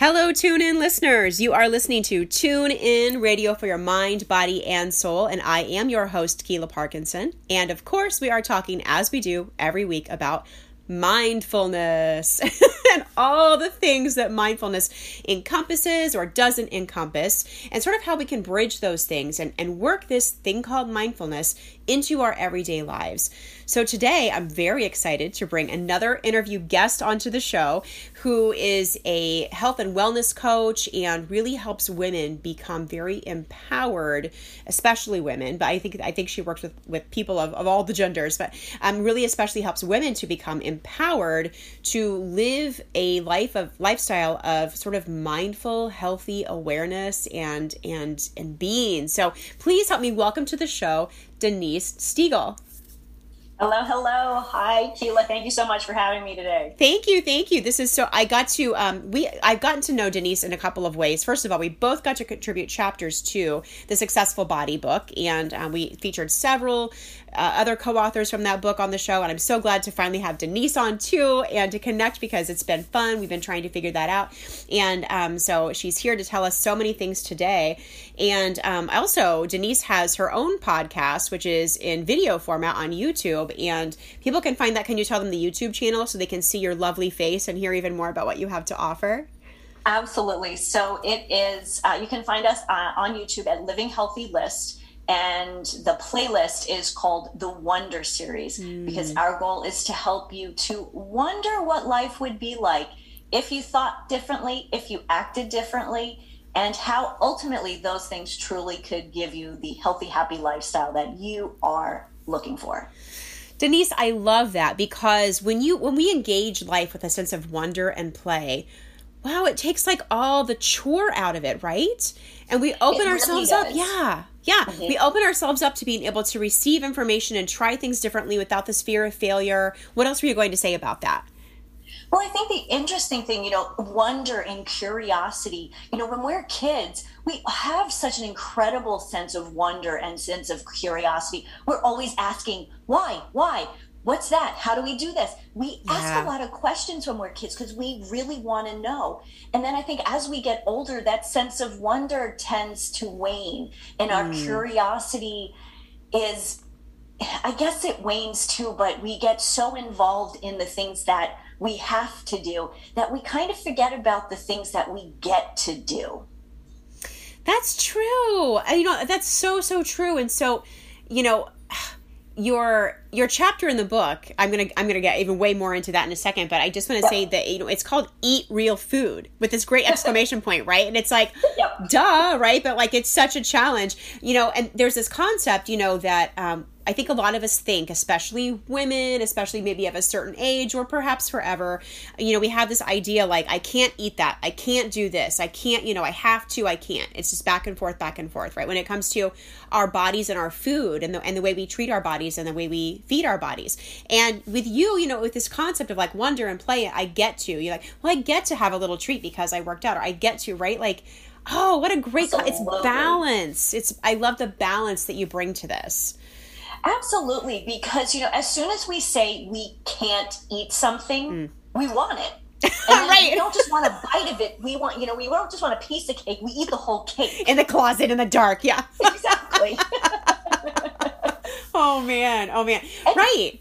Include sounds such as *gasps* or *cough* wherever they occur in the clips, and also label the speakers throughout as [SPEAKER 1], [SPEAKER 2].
[SPEAKER 1] Hello, Tune In listeners. You are listening to Tune In Radio for your mind, body, and soul. And I am your host, Kealah Parkinson. And of course, we are talking, as we do every week, about mindfulness *laughs* and all the things that mindfulness encompasses or doesn't encompass, and sort of how we can bridge those things and, and work this thing called mindfulness into our everyday lives. So today I'm very excited to bring another interview guest onto the show who is a health and wellness coach and really helps women become very empowered, especially women. But I think I think she works with, with people of, of all the genders, but um, really especially helps women to become empowered to live a life of lifestyle of sort of mindful, healthy awareness and and and being. So please help me welcome to the show Denise Stegall.
[SPEAKER 2] Hello, hello. Hi, Kealah. Thank you so much for having me today.
[SPEAKER 1] Thank you, thank you. This is so I got to um we I've gotten to know Denise in a couple of ways. First of all, we both got to contribute chapters to the Successful Body book, and um, we featured several uh, other co-authors from that book on the show and i'm so glad to finally have denise on too and to connect because it's been fun. We've been trying to figure that out. And um, so she's here to tell us so many things today. And um, also denise has her own podcast which is in video format on youtube and people can find that. Can you tell them the youtube channel so they can see your lovely face and hear even more about what you have to offer?
[SPEAKER 2] Absolutely. So it is, uh, you can find us uh, on YouTube at Living Healthy List and the playlist is called the Wonder Series mm. because our goal is to help you to wonder what life would be like if you thought differently, if you acted differently, and how ultimately those things truly could give you the healthy, happy lifestyle that you are looking for.
[SPEAKER 1] Denise, I love that because when you when we engage life with a sense of wonder and play, wow, it takes like all the chore out of it, right? And we open really ourselves does. up. Yeah. Yeah. Mm-hmm. We open ourselves up to being able to receive information and try things differently without this fear of failure. What else were you going to say about that?
[SPEAKER 2] Well, I think the interesting thing, you know, wonder and curiosity, you know, when we're kids, we have such an incredible sense of wonder and sense of curiosity. We're always asking, why, why? What's that? How do we do this? We yeah. ask a lot of questions when we're kids because we really want to know. And then i think as we get older that sense of wonder tends to wane and our mm. curiosity is i guess it wanes too but we get so involved in the things that we have to do that we kind of forget about the things that we get to do.
[SPEAKER 1] That's true. You know that's so so true. And so you know your your chapter in the book i'm gonna i'm gonna get even way more into that in a second but i just want to say that you know it's called eat real food with this great exclamation point right and it's like *laughs* yep. duh right but like it's such a challenge you know and there's this concept you know that um, I think a lot of us think, especially women, especially maybe of a certain age or perhaps forever, you know, we have this idea like, I can't eat that. I can't do this. I can't, you know, I have to, I can't. It's just back and forth, back and forth, right? When it comes to our bodies and our food and the, and the way we treat our bodies and the way we feed our bodies. And with you, you know, with this concept of like wonder and play, I get to, you're like, well, I get to have a little treat because I worked out or I get to, right? Like, oh, what a great, it's balance. It's, I love the balance that you bring to this.
[SPEAKER 2] Absolutely, because you know, as soon as we say we can't eat something, mm. we want it. *laughs* And right. We don't just want a bite of it. We want, you know, we don't just want a piece of cake. We eat the whole cake
[SPEAKER 1] in the closet in the dark. Yeah, *laughs*
[SPEAKER 2] exactly. *laughs*
[SPEAKER 1] oh man, oh man, and, right.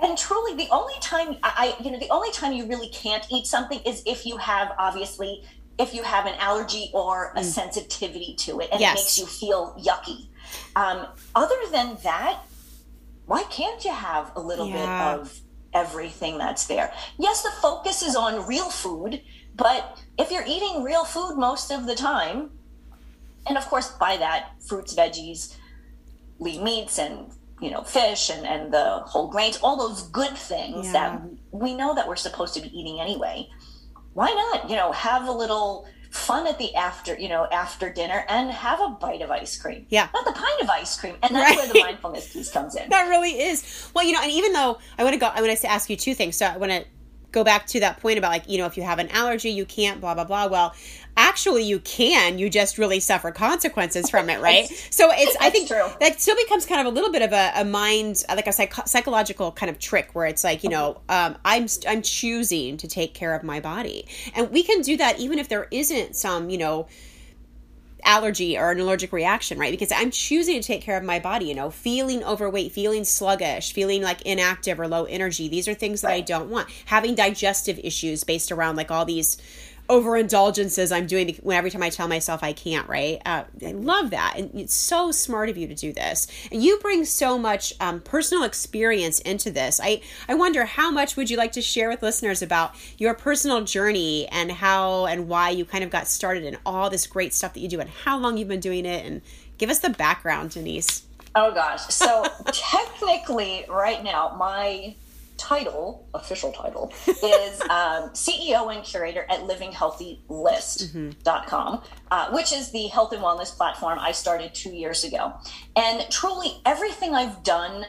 [SPEAKER 2] And truly, the only time I, you know, the only time you really can't eat something is if you have obviously if you have an allergy or a mm. sensitivity to it, and yes. it makes you feel yucky. Um, other than that, why can't you have a little yeah. bit of everything that's there? Yes, the focus is on real food, but if you're eating real food most of the time, and of course, by that, fruits, veggies, lean meats, and you know, fish and, and the whole grains, all those good things yeah. that we know that we're supposed to be eating anyway. Why not, you know, have a little fun at the after, you know, after dinner and have a bite of ice cream.
[SPEAKER 1] Yeah.
[SPEAKER 2] Not the pint of ice cream. And that's right. where the *laughs* mindfulness piece comes in.
[SPEAKER 1] That really is. Well, you know, and even though I want to go, I want to ask you two things. So I want to go back to that point about like, you know, if you have an allergy, you can't, blah, blah, blah. Well, actually you can you just really suffer consequences from it *laughs* right so it's i think true. that still becomes kind of a little bit of a, a mind like a psych- psychological kind of trick where it's like you know um, i'm i'm choosing to take care of my body and we can do that even if there isn't some you know allergy or an allergic reaction, right? Because I'm choosing to take care of my body, you know, feeling overweight, feeling sluggish, feeling like inactive or low energy. These are things that right. I don't want. Having digestive issues based around like all these overindulgences I'm doing when every time I tell myself I can't, right? Uh, I love that. And it's so smart of you to do this. And you bring so much um, personal experience into this. I, I wonder how much would you like to share with listeners about your personal journey and how and why you kind of got started in all this great stuff that you do and how long you've been doing it and give us the background, Denise.
[SPEAKER 2] Oh gosh. So *laughs* technically right now my title, official title, is *laughs* um, CEO and curator at livinghealthylist.com, uh, which is the health and wellness platform I started two years ago. And truly, everything I've done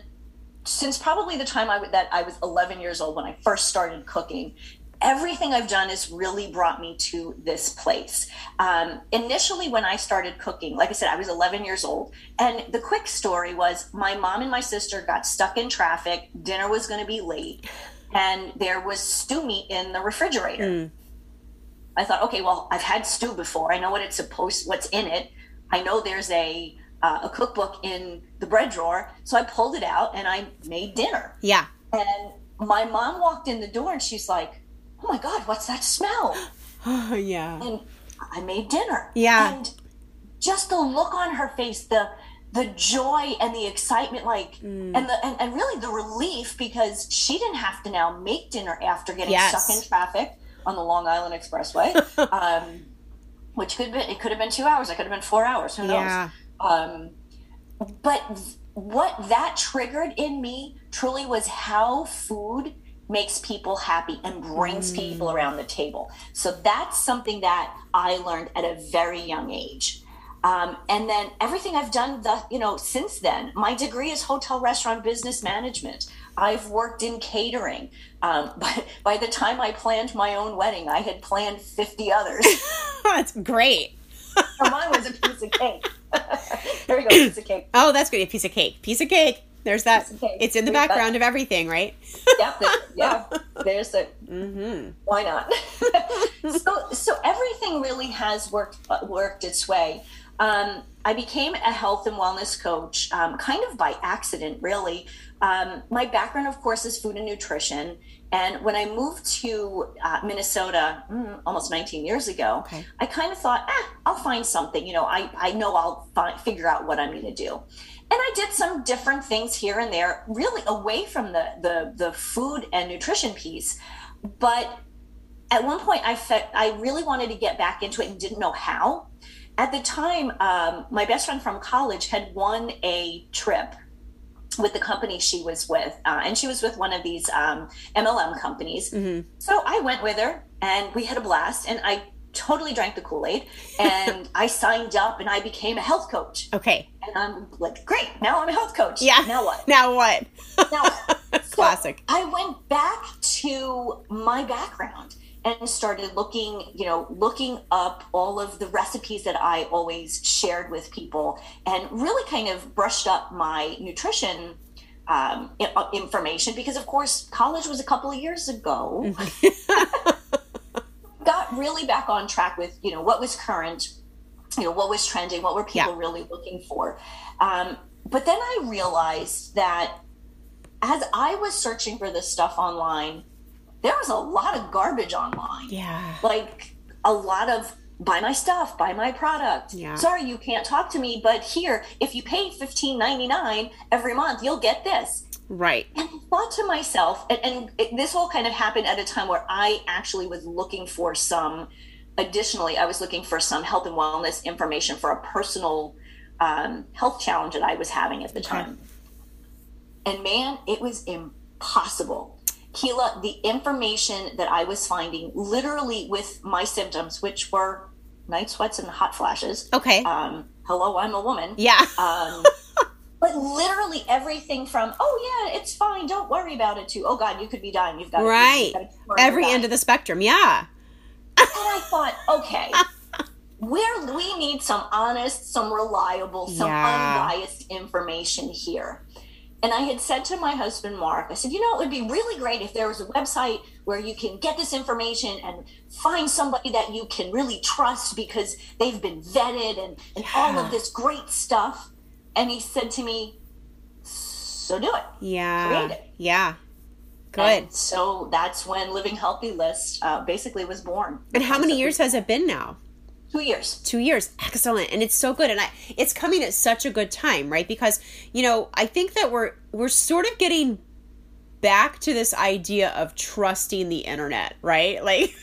[SPEAKER 2] since probably the time I, that I was 11 years old when I first started cooking everything I've done has really brought me to this place. Um, initially, when I started cooking, like I said, I was 11 years old. And the quick story was my mom and my sister got stuck in traffic. Dinner was going to be late, and there was stew meat in the refrigerator. Mm. I thought, okay, well, I've had stew before. I know what it's supposed, what's in it. I know there's a uh, a cookbook in the bread drawer, so I pulled it out and I made dinner.
[SPEAKER 1] Yeah.
[SPEAKER 2] And my mom walked in the door and she's like, oh my God, what's that smell?
[SPEAKER 1] Oh, *gasps* yeah.
[SPEAKER 2] And I made dinner.
[SPEAKER 1] Yeah.
[SPEAKER 2] And just the look on her face, the the joy and the excitement, like, mm. and the and, and, really the relief because she didn't have to now make dinner after getting yes. stuck in traffic on the Long Island Expressway, *laughs* um, which could be it could have been two hours, it could have been four hours, who knows? Yeah. Um, but what that triggered in me truly was how food makes people happy and brings mm. people around the table. So that's something that I learned at a very young age. Um, and then everything I've done, the, you know, since then, my degree is hotel restaurant business management. I've worked in catering. Um, *laughs* by, by the time I planned my own wedding, I had planned 50 others. *laughs*
[SPEAKER 1] that's great.
[SPEAKER 2] mine was a piece of cake. *laughs* there we go, piece of cake.
[SPEAKER 1] Oh, that's good. A piece of cake. Piece of cake. There's that. It's in the background of everything, right?
[SPEAKER 2] yeah, yeah. *laughs* There's a. Mm-hmm. Why not? *laughs* so, so everything really has worked uh, worked its way. Um, I became a health and wellness coach, um, kind of by accident, really. Um, my background, of course, is food and nutrition. And when I moved to uh, Minnesota mm, almost 19 years ago, okay. I kind of thought, eh, I'll find something. You know, I, I know I'll find, figure out what I'm going to do and I did some different things here and there, really away from the the, the food and nutrition piece. But at one point, I felt I really wanted to get back into it and didn't know how. At the time, um, my best friend from college had won a trip with the company she was with, uh, and she was with one of these um, MLM companies. Mm-hmm. So I went with her, and we had a blast. And I totally drank the Kool Aid and *laughs* I signed up and I became a health coach.
[SPEAKER 1] Okay.
[SPEAKER 2] And I'm like, great, now I'm a health coach.
[SPEAKER 1] Yeah.
[SPEAKER 2] Now what? *laughs*
[SPEAKER 1] Now what?
[SPEAKER 2] now what? *laughs*
[SPEAKER 1] Classic.
[SPEAKER 2] So I went back to my background and started looking, you know, looking up all of the recipes that I always shared with people and really kind of brushed up my nutrition um, uh, information because, of course, college was a couple of years ago. Got really back on track with you know what was current you know what was trending what were people yeah. really looking for. Um, but then i realized that as i was searching for this stuff online there was a lot of garbage online.
[SPEAKER 1] Yeah.
[SPEAKER 2] Like a lot of buy my stuff buy my product. Yeah. sorry you can't talk to me but here if you pay 15.99 every month you'll get this
[SPEAKER 1] Right.
[SPEAKER 2] And I thought to myself, and, and it, this all kind of happened at a time where I actually was looking for some, additionally, I was looking for some health and wellness information for a personal um, health challenge that I was having at the okay. time. And man, it was impossible. Kealah, the information that I was finding literally with my symptoms, which were night sweats and hot flashes.
[SPEAKER 1] Okay.
[SPEAKER 2] Um, hello, I'm a woman.
[SPEAKER 1] Yeah.
[SPEAKER 2] um, *laughs* but literally everything from oh yeah it's fine don't worry about it to oh god you could be dying you've got
[SPEAKER 1] right. every end of the spectrum yeah.
[SPEAKER 2] And i thought okay where we need some honest some reliable some yeah. unbiased information here. And I had said to my husband, Mark, I said, you know, it would be really great if there was a website where you can get this information and find somebody that you can really trust because they've been vetted and, and yeah. all of this great stuff. And he said to me, so do it.
[SPEAKER 1] Yeah. Create it. Yeah. Good.
[SPEAKER 2] And so that's when Living Healthy List uh, basically was born.
[SPEAKER 1] And how many years has it been now?
[SPEAKER 2] Two years.
[SPEAKER 1] Two years. Excellent. And it's so good. And I it's coming at such a good time, right? Because, you know, I think that we're we're sort of getting back to this idea of trusting the internet, right? *laughs* Like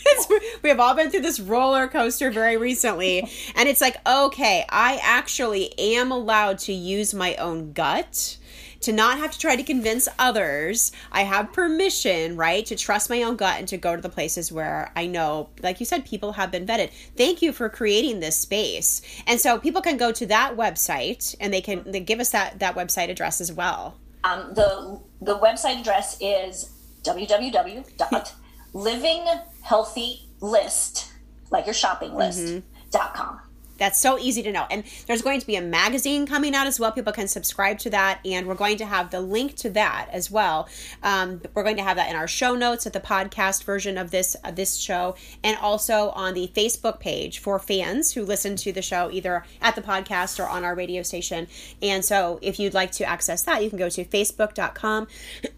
[SPEAKER 1] we have all been through this roller coaster very recently *laughs* and it's like, okay, I actually am allowed to use my own gut to not have to try to convince others. I have permission, right, to trust my own gut and to go to the places where I know, like you said, people have been vetted. Thank you for creating this space. And so people can go to that website and they can they give us that that website address as well.
[SPEAKER 2] Um, the the website address is www.livinghealthylist, *laughs* like your shopping list, mm-hmm. dot com.
[SPEAKER 1] That's so easy to know. And there's going to be a magazine coming out as well. People can subscribe to that. And we're going to have the link to that as well. Um, we're going to have that in our show notes at the podcast version of this this show, and also on the Facebook page for fans who listen to the show either at the podcast or on our radio station. And so if you'd like to access that, you can go to facebook.com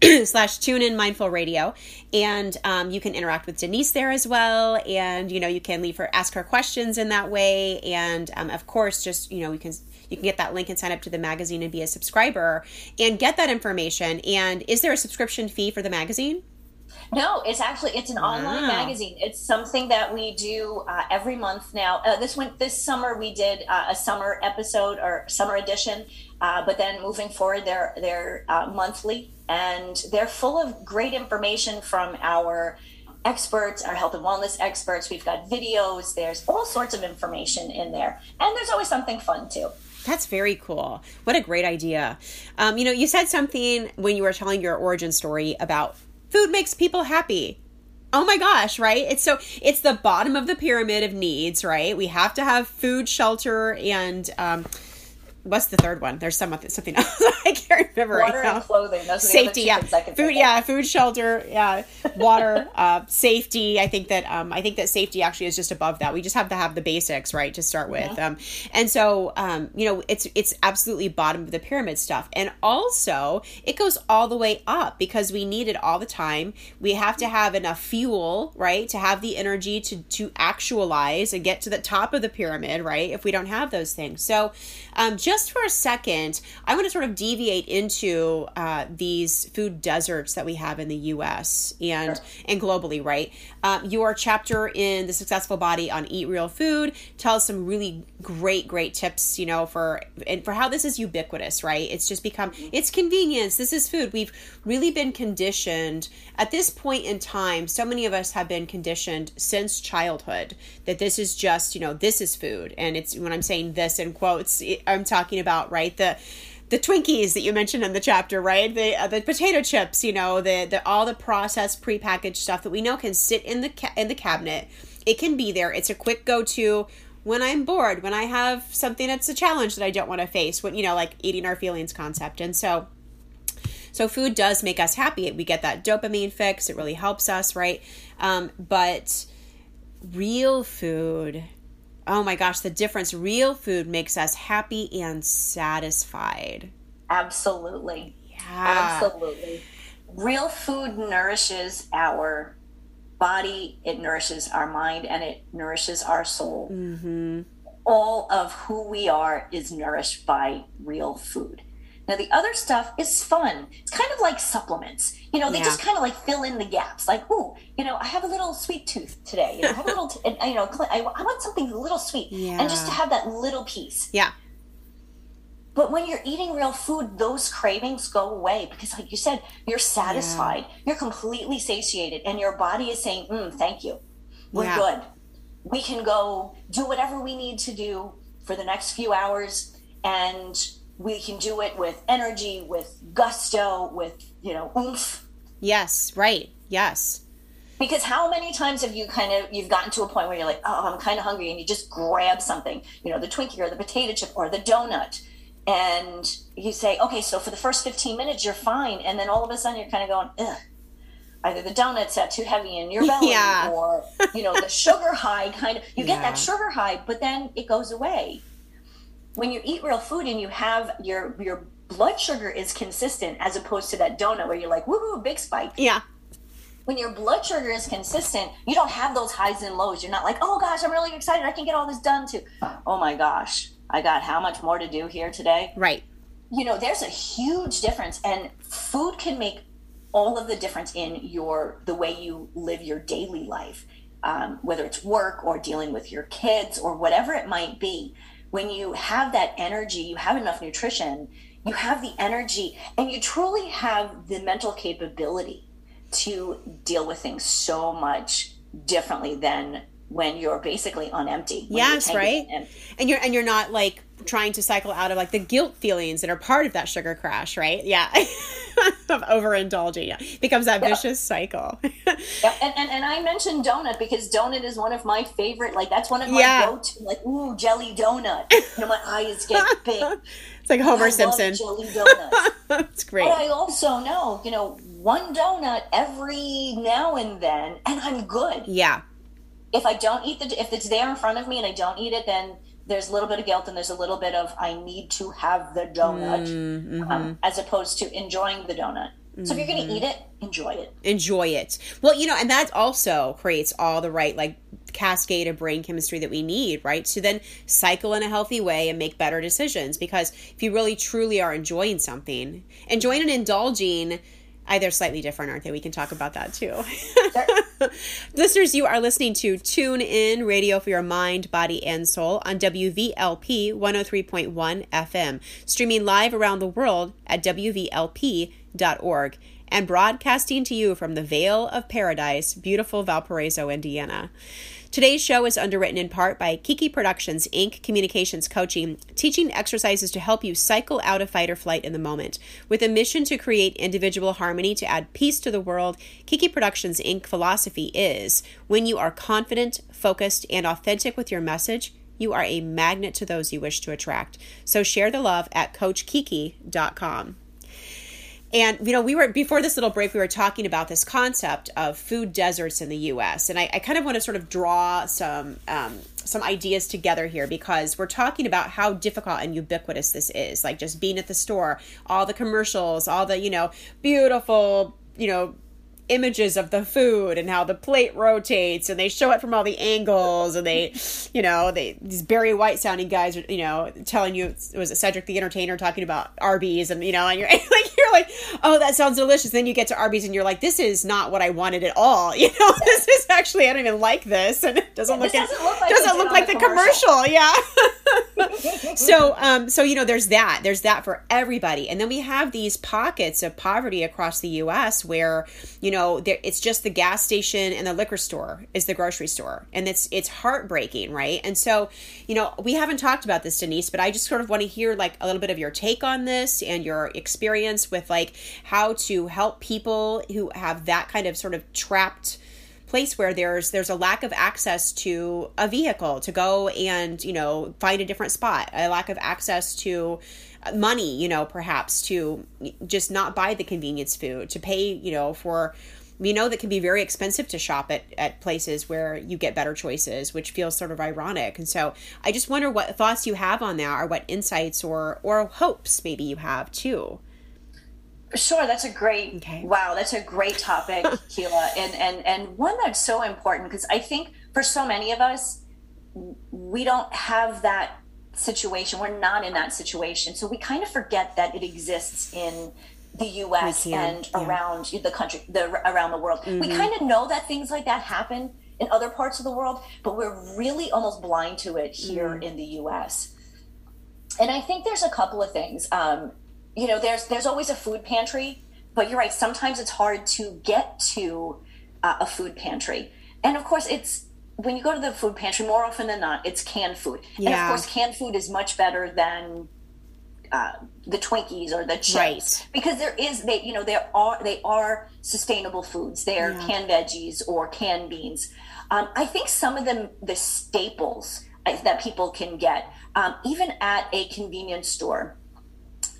[SPEAKER 1] *clears throat* slash tune in mindful radio. And um, you can interact with Denise there as well. And, you know, you can leave her, ask her questions in that way. And and um, of course just you know you can you can get that link and sign up to the magazine and be a subscriber and get that information and is there a subscription fee for the magazine
[SPEAKER 2] no, it's actually it's an online magazine. It's something that we do uh, every month now. Uh, this went this summer we did uh, a summer episode or summer edition, uh, but then moving forward they're they're uh, monthly and they're full of great information from our experts, our health and wellness experts. We've got videos. There's all sorts of information in there. And there's always something fun too.
[SPEAKER 1] That's very cool. What a great idea. Um, you know, you said something when you were telling your origin story about food makes people happy. Oh my gosh, right? It's so it's the bottom of the pyramid of needs, right? We have to have food, shelter, and um, what's the third one? There's some something *laughs* else I can't remember
[SPEAKER 2] water right now. clothing.
[SPEAKER 1] Safety, yeah. Food, yeah. Food, shelter, yeah. *laughs* Water, uh, safety. I think that um, I think that safety actually is just above that. We just have to have the basics right to start with. Mm-hmm. Um, and so um, you know, it's it's absolutely bottom of the pyramid stuff. And also, it goes all the way up because we need it all the time. We have to have enough fuel, right, to have the energy to to actualize and get to the top of the pyramid, right? If we don't have those things, so um, just just for a second, I want to sort of deviate into uh, these food deserts that we have in the U.S. and sure. and globally. Right, um, your chapter in the Successful Body on Eat Real Food tells some really great, great tips. You know, for and for how this is ubiquitous. Right, it's just become it's convenience. This is food. We've really been conditioned at this point in time. So many of us have been conditioned since childhood that this is just you know this is food, and it's when I'm saying this in quotes, I'm talking talking about, right? The the Twinkies that you mentioned in the chapter, right? The uh, the potato chips, you know, the the all the processed prepackaged stuff that we know can sit in the ca- in the cabinet. It can be there. It's a quick go to when I'm bored, when I have something that's a challenge that I don't want to face. When you know, like eating our feelings concept, and so. So food does make us happy. We get that dopamine fix. It really helps us, right? Um, but real food oh my gosh, the difference. Real food makes us happy and satisfied.
[SPEAKER 2] Absolutely.
[SPEAKER 1] Yeah.
[SPEAKER 2] Absolutely. Real food nourishes our body, it nourishes our mind, and it nourishes our soul.
[SPEAKER 1] Mm-hmm.
[SPEAKER 2] All of who we are is nourished by real food. Now, the other stuff is fun. It's kind of like supplements. You know, they yeah. just kind of like fill in the gaps. Like, oh, you know, I have a little sweet tooth today. You know, I have a little, t- *laughs* and, you know, I, I want something a little sweet. Yeah. And just to have that little piece.
[SPEAKER 1] Yeah.
[SPEAKER 2] But when you're eating real food, those cravings go away because, like you said, you're satisfied. Yeah. You're completely satiated, and your body is saying, mm, "Thank you, we're good. We can go do whatever we need to do for the next few hours, and we can do it with energy, with gusto, with, you know, oomph.
[SPEAKER 1] Yes, right. Yes.
[SPEAKER 2] Because how many times have you kind of you've gotten to a point where you're like, oh, I'm kind of hungry, and you just grab something, you know, the Twinkie or the potato chip or the donut, and you say, okay, so for the first 15 minutes you're fine, and then all of a sudden you're kind of going, ugh. Either the donuts that too heavy in your belly, *laughs* yeah. or you know the sugar high kind of. You yeah. get that sugar high, but then it goes away. When you eat real food and you have your your blood sugar is consistent, as opposed to that donut where you're like, woohoo, big spike.
[SPEAKER 1] Yeah
[SPEAKER 2] when your blood sugar is consistent, you don't have those highs and lows. You're not like, oh gosh, I'm really excited. I can get all this done too. Oh my gosh, I got how much more to do here today?
[SPEAKER 1] Right.
[SPEAKER 2] You know, there's a huge difference, and food can make all of the difference in your the way you live your daily life, um, whether it's work or dealing with your kids or whatever it might be. When you have that energy, you have enough nutrition, you have the energy, and you truly have the mental capability to deal with things so much differently than when you're basically on empty.
[SPEAKER 1] Yes, right. And you're and you're not like trying to cycle out of like the guilt feelings that are part of that sugar crash, right? Yeah. *laughs* of overindulging. Yeah. Becomes that yep. vicious cycle. *laughs*
[SPEAKER 2] yep. And, and and I mentioned donut because donut is one of my favorite like that's one of my yeah. go to like ooh jelly donut. You know my eyes get big. *laughs*
[SPEAKER 1] It's like Homer I Simpson.
[SPEAKER 2] jelly donuts.
[SPEAKER 1] That's great.
[SPEAKER 2] But I also know, you know, one donut every now and then, and I'm good.
[SPEAKER 1] Yeah.
[SPEAKER 2] If I don't eat the, if it's there in front of me and I don't eat it, then there's a little bit of guilt and there's a little bit of I need to have the donut, mm-hmm. um, as opposed to enjoying the donut. So if you're going to eat it, enjoy it.
[SPEAKER 1] Enjoy it. Well, you know, and that also creates all the right like cascade of brain chemistry that we need, right? To then cycle in a healthy way and make better decisions because if you really truly are enjoying something, enjoying and indulging they're slightly different, aren't they? We can talk about that too. Sure. *laughs* Listeners, you are listening to Tune In Radio for Your Mind, Body, and Soul on WVLP 103.1 FM, streaming live around the world at WVLP.org and broadcasting to you from the Vale of Paradise, beautiful Valparaiso, Indiana. Today's show is underwritten in part by Kiki Productions Inc. Communications Coaching, teaching exercises to help you cycle out of fight or flight in the moment. With a mission to create individual harmony to add peace to the world, Kiki Productions Inc. philosophy is when you are confident, focused, and authentic with your message, you are a magnet to those you wish to attract. So share the love at CoachKiki.com. And you know, we were before this little break, we were talking about this concept of food deserts in the U.S. And I, I kind of want to sort of draw some um, some ideas together here because we're talking about how difficult and ubiquitous this is. Like just being at the store, all the commercials, all the you know beautiful you know images of the food and how the plate rotates and they show it from all the angles and they you know they these Barry White sounding guys are you know telling you it was it Cedric the Entertainer talking about Arby's and you know and you're *laughs* like you're like oh that sounds delicious. Then you get to Arby's and you're like this is not what I wanted at all. *laughs* You know this is actually I don't even like this and it doesn't look
[SPEAKER 2] doesn't look like,
[SPEAKER 1] doesn't look like the commercial, commercial. yeah. *laughs* So um so you know there's that there's that for everybody. And then we have these pockets of poverty across the US where you know there, it's just the gas station and the liquor store is the grocery store and it's it's heartbreaking right? And so you know we haven't talked about this Denise but I just sort of want to hear like a little bit of your take on this and your experience with like how to help people who have that kind of sort of trapped place where there's there's a lack of access to a vehicle to go and you know find a different spot a lack of access to money you know perhaps to just not buy the convenience food to pay you know for we know that can be very expensive to shop at, at places where you get better choices which feels sort of ironic and so i just wonder what thoughts you have on that or what insights or or hopes maybe you have too
[SPEAKER 2] Sure, that's a great okay. wow. That's a great topic, *laughs* Kealah, and and and one that's so important because I think for so many of us, we don't have that situation. We're not in that situation, so we kind of forget that it exists in the U.S. and yeah. around the country, the around the world. Mm-hmm. We kind of know that things like that happen in other parts of the world, but we're really almost blind to it here mm-hmm. in the U.S. And I think there's a couple of things. Um, you know, there's there's always a food pantry, but you're right. Sometimes it's hard to get to uh, a food pantry, and of course, it's when you go to the food pantry. More often than not, it's canned food, yeah. and of course, canned food is much better than uh, the Twinkies or the chips
[SPEAKER 1] right.
[SPEAKER 2] because there is they you know there are they are sustainable foods. They are yeah. canned veggies or canned beans. Um, I think some of them the staples uh, that people can get um, even at a convenience store.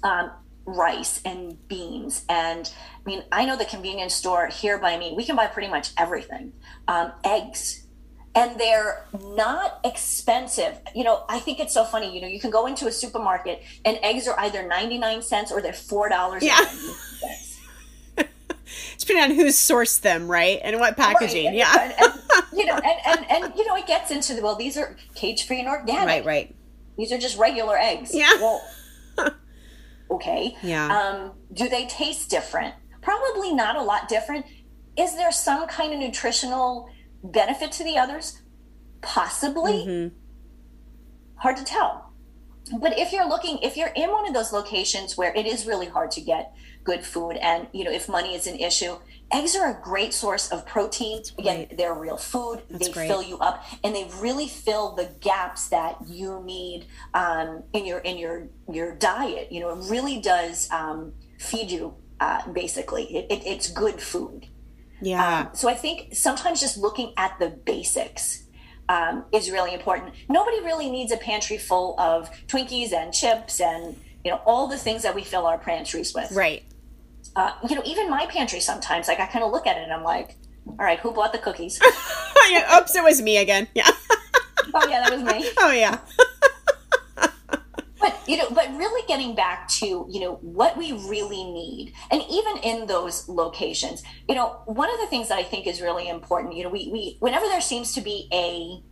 [SPEAKER 2] Um, rice and beans and i mean i know the convenience store here by me we can buy pretty much everything um, eggs and they're not expensive. You know, I think it's so funny. You know, you can go into a supermarket and eggs are either 99 cents or they're $4. Yeah. *laughs*
[SPEAKER 1] Depending on who's sourced them, right? And what packaging. Right. Yeah.
[SPEAKER 2] And, and, *laughs* you know, and, and, and, you know, it gets into the, well, these are cage free and organic.
[SPEAKER 1] Right, right.
[SPEAKER 2] These are just regular eggs.
[SPEAKER 1] Yeah. Well, *laughs*
[SPEAKER 2] okay.
[SPEAKER 1] Yeah.
[SPEAKER 2] Um, do they taste different? Probably not a lot different. Is there some kind of nutritional benefit to the others? Possibly. Mm-hmm. Hard to tell. But if you're looking, if you're in one of those locations where it is really hard to get good food and, you know, if money is an issue, eggs are a great source of protein. Again, they're real food. That's they great. fill you up and they really fill the gaps that you need um, in your, in your, your diet. You know, it really does um, feed you uh, basically. It, it, it's good food.
[SPEAKER 1] Yeah.
[SPEAKER 2] Um, so I think sometimes just looking at the basics um, is really important. Nobody really needs a pantry full of Twinkies and chips and you know all the things that we fill our pantries with.
[SPEAKER 1] Right.
[SPEAKER 2] Uh, you know, even my pantry sometimes, like I kind of look at it and I'm like, all right, who bought the cookies? *laughs*
[SPEAKER 1] Oops, it was me again. Yeah.
[SPEAKER 2] oh yeah, that was me. *laughs*
[SPEAKER 1] Oh yeah
[SPEAKER 2] you know but really getting back to you know what we really need and even in those locations you know one of the things that i think is really important you know we, we whenever there seems to be a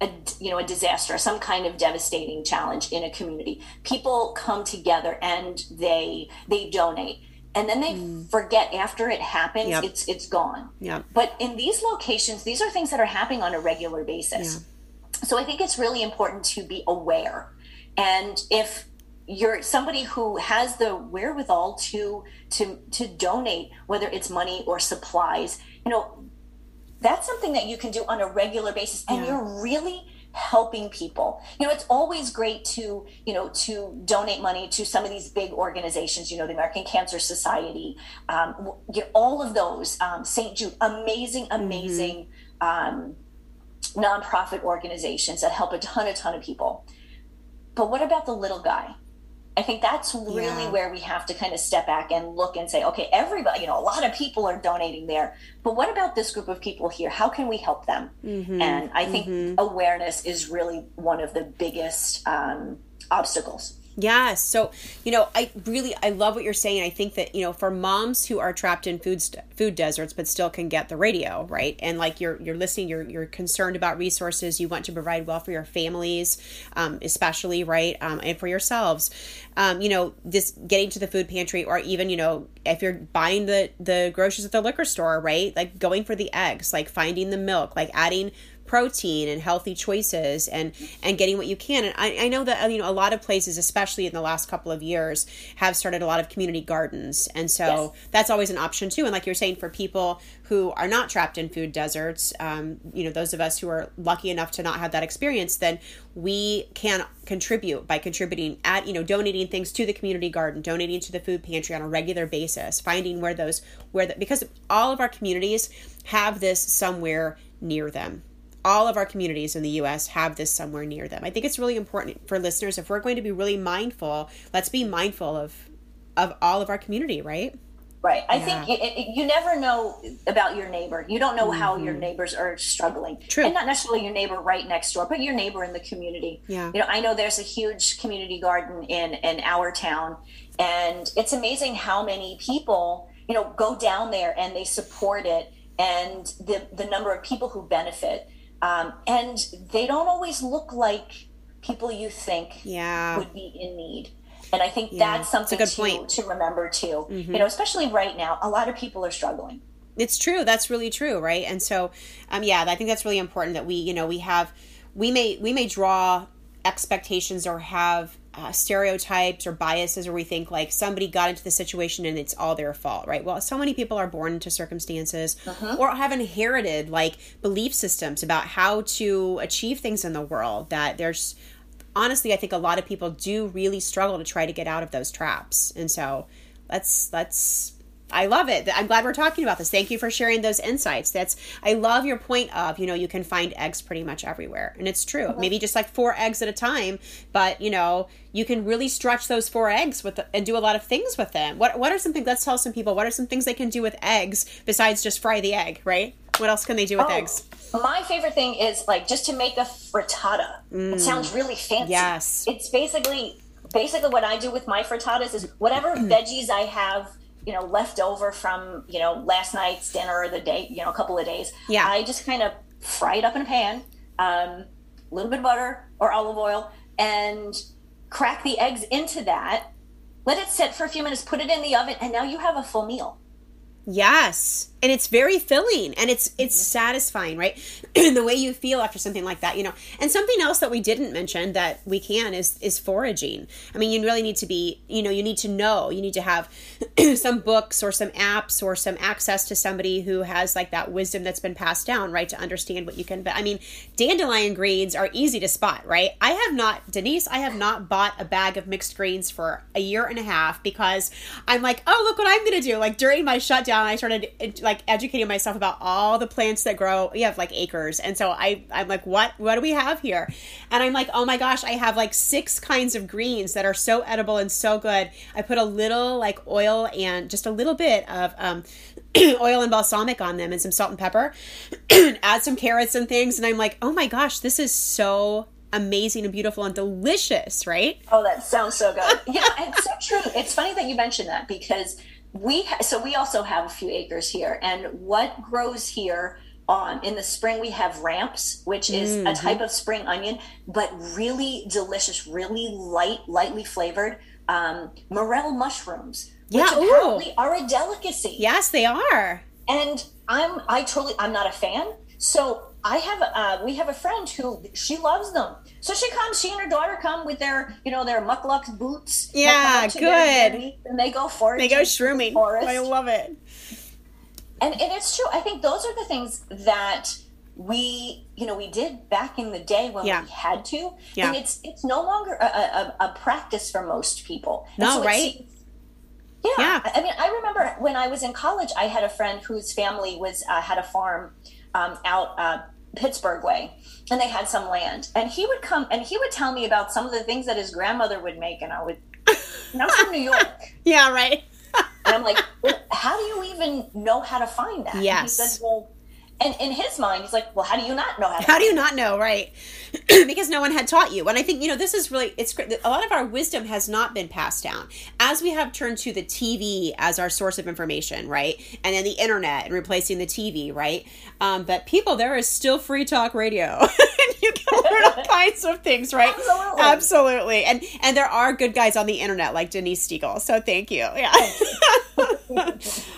[SPEAKER 2] a, you know a disaster some kind of devastating challenge in a community people come together and they they donate and then they mm. forget after it happens yep. it's it's gone
[SPEAKER 1] yeah
[SPEAKER 2] but in these locations these are things that are happening on a regular basis yeah. so i think it's really important to be aware and if you're somebody who has the wherewithal to to to donate whether it's money or supplies you know that's something that you can do on a regular basis and yeah. you're really helping people you know it's always great to you know to donate money to some of these big organizations you know the american cancer society um, all of those um, st jude amazing amazing mm-hmm. um, nonprofit organizations that help a ton a ton of people but what about the little guy? I think that's really yeah. where we have to kind of step back and look and say, okay, everybody, you know, a lot of people are donating there, but what about this group of people here? How can we help them? Mm-hmm. And I think mm-hmm. awareness is really one of the biggest um, obstacles.
[SPEAKER 1] Yeah. So, you know, I really I love what you're saying. I think that, you know, for moms who are trapped in food st- food deserts but still can get the radio, right? And like you're you're listening, you're you're concerned about resources, you want to provide well for your families, um, especially, right? Um, and for yourselves. Um, you know, this getting to the food pantry or even, you know, if you're buying the the groceries at the liquor store, right? Like going for the eggs, like finding the milk, like adding protein and healthy choices and and getting what you can. And I, I know that you know a lot of places especially in the last couple of years have started a lot of community gardens. And so yes. that's always an option too. And like you're saying for people who are not trapped in food deserts um, you know those of us who are lucky enough to not have that experience then we can contribute by contributing at you know donating things to the community garden donating to the food pantry on a regular basis finding where those where the, because all of our communities have this somewhere near them all of our communities in the US have this somewhere near them. I think it's really important for listeners if we're going to be really mindful, let's be mindful of of all of our community, right?
[SPEAKER 2] Right. I yeah. think it, it, you never know about your neighbor. You don't know mm-hmm. how your mm-hmm. neighbors are struggling.
[SPEAKER 1] True.
[SPEAKER 2] And not necessarily your neighbor right next door, but your neighbor in the community.
[SPEAKER 1] Yeah.
[SPEAKER 2] You know, I know there's a huge community garden in in our town, and it's amazing how many people you know go down there and they support it, and the the number of people who benefit. Um, and they don't always look like people you think
[SPEAKER 1] yeah.
[SPEAKER 2] would be in need. And I think yeah, that's something that's to, to remember too. Mm-hmm. You know, especially right now, a lot of people are struggling.
[SPEAKER 1] It's true. That's really true, right? And so, um, yeah, I think that's really important that we, you know, we have, we may, we may draw expectations or have uh, stereotypes or biases where we think like somebody got into the situation and it's all their fault, right? Well, so many people are born into circumstances uh-huh. or have inherited like belief systems about how to achieve things in the world that there's honestly, I think a lot of people do really struggle to try to get out of those traps. And so let's let's I love it. I'm glad we're talking about this. Thank you for sharing those insights. That's I love your point of, you know, you can find eggs pretty much everywhere. And it's true. Mm-hmm. Maybe just like four eggs at a time, but you know, you can really stretch those four eggs with and do a lot of things with them. What what are some things let's tell some people what are some things they can do with eggs besides just fry the egg, right? What else can they do with oh, eggs?
[SPEAKER 2] My favorite thing is like just to make a frittata. Mm. It sounds really fancy.
[SPEAKER 1] Yes.
[SPEAKER 2] It's basically basically what I do with my frittatas is whatever *clears throat* veggies I have you know left over from you know last night's dinner or the day you know a couple of days.
[SPEAKER 1] Yeah.
[SPEAKER 2] I just kind of fry it up in a pan um, a little bit of butter or olive oil and crack the eggs into that. Let it sit for a few minutes put it in the oven and now you have a full meal.
[SPEAKER 1] Yes and it's very filling and it's it's mm-hmm. satisfying right? *clears throat* The way you feel after something like that you know and something else that we didn't mention that we can is is foraging. I mean you really need to be you know you need to know. You need to have *clears throat* some books or some apps or some access to somebody who has like that wisdom that's been passed down right to understand what you can but i mean dandelion greens are easy to spot right? I have not denise i have not bought a bag of mixed greens for a year and a half because i'm like oh look what i'm gonna do. Like during my shutdown i started like like educating myself about all the plants that grow. We have like acres, and so I I'm like, what what do we have here? And I'm like, oh my gosh, I have like six kinds of greens that are so edible and so good. I put a little like oil and just a little bit of um, *clears throat* oil and balsamic on them and some salt and pepper. *clears throat* add some carrots and things, and I'm like, oh my gosh, this is so amazing and beautiful and delicious, right?
[SPEAKER 2] Oh, that sounds so good. yeah, it's so true. It's funny that you mentioned that because we ha- so we also have a few acres here and what grows here on in the spring we have ramps which is mm-hmm. a type of spring onion but really delicious really light lightly flavored um, morel mushrooms which yeah, apparently ooh. are a delicacy
[SPEAKER 1] yes they are
[SPEAKER 2] and i'm i totally i'm not a fan so I have uh, we have a friend who she loves them. So she comes, she and her daughter come with their, you know, their mukluk boots.
[SPEAKER 1] Yeah, good.
[SPEAKER 2] and they go for
[SPEAKER 1] They go shrooming. I love it.
[SPEAKER 2] And and it's true. I think those are the things that we, you know, we did back in the day when yeah. we had to. Yeah. And it's it's no longer a, a, a practice for most people.
[SPEAKER 1] no, so right?
[SPEAKER 2] yeah. yeah. I mean, I remember when I was in college, I had a friend whose family was uh, had a farm um, out uh, Pittsburgh way, and they had some land. And he would come and he would tell me about some of the things that his grandmother would make, and I would. And I'm from New *laughs* York.
[SPEAKER 1] yeah, right.
[SPEAKER 2] and I'm like, well, how do you even know how to find that?
[SPEAKER 1] Yes.
[SPEAKER 2] And he said, well, and in his mind, he's like, well, how do you not know how
[SPEAKER 1] to How do you not know, right? *clears throat* because no one had taught you. And I think, you know, this is really, it's great. A lot of our wisdom has not been passed down. As we have turned to the TV as our source of information, right? And then the internet and replacing the TV, right? Um, but people, there is still free talk radio. *laughs* and you can learn all *laughs* kinds of things, right?
[SPEAKER 2] Absolutely.
[SPEAKER 1] Absolutely. And and there are good guys on the internet like Denise Stegall. So thank you. Yeah. *laughs*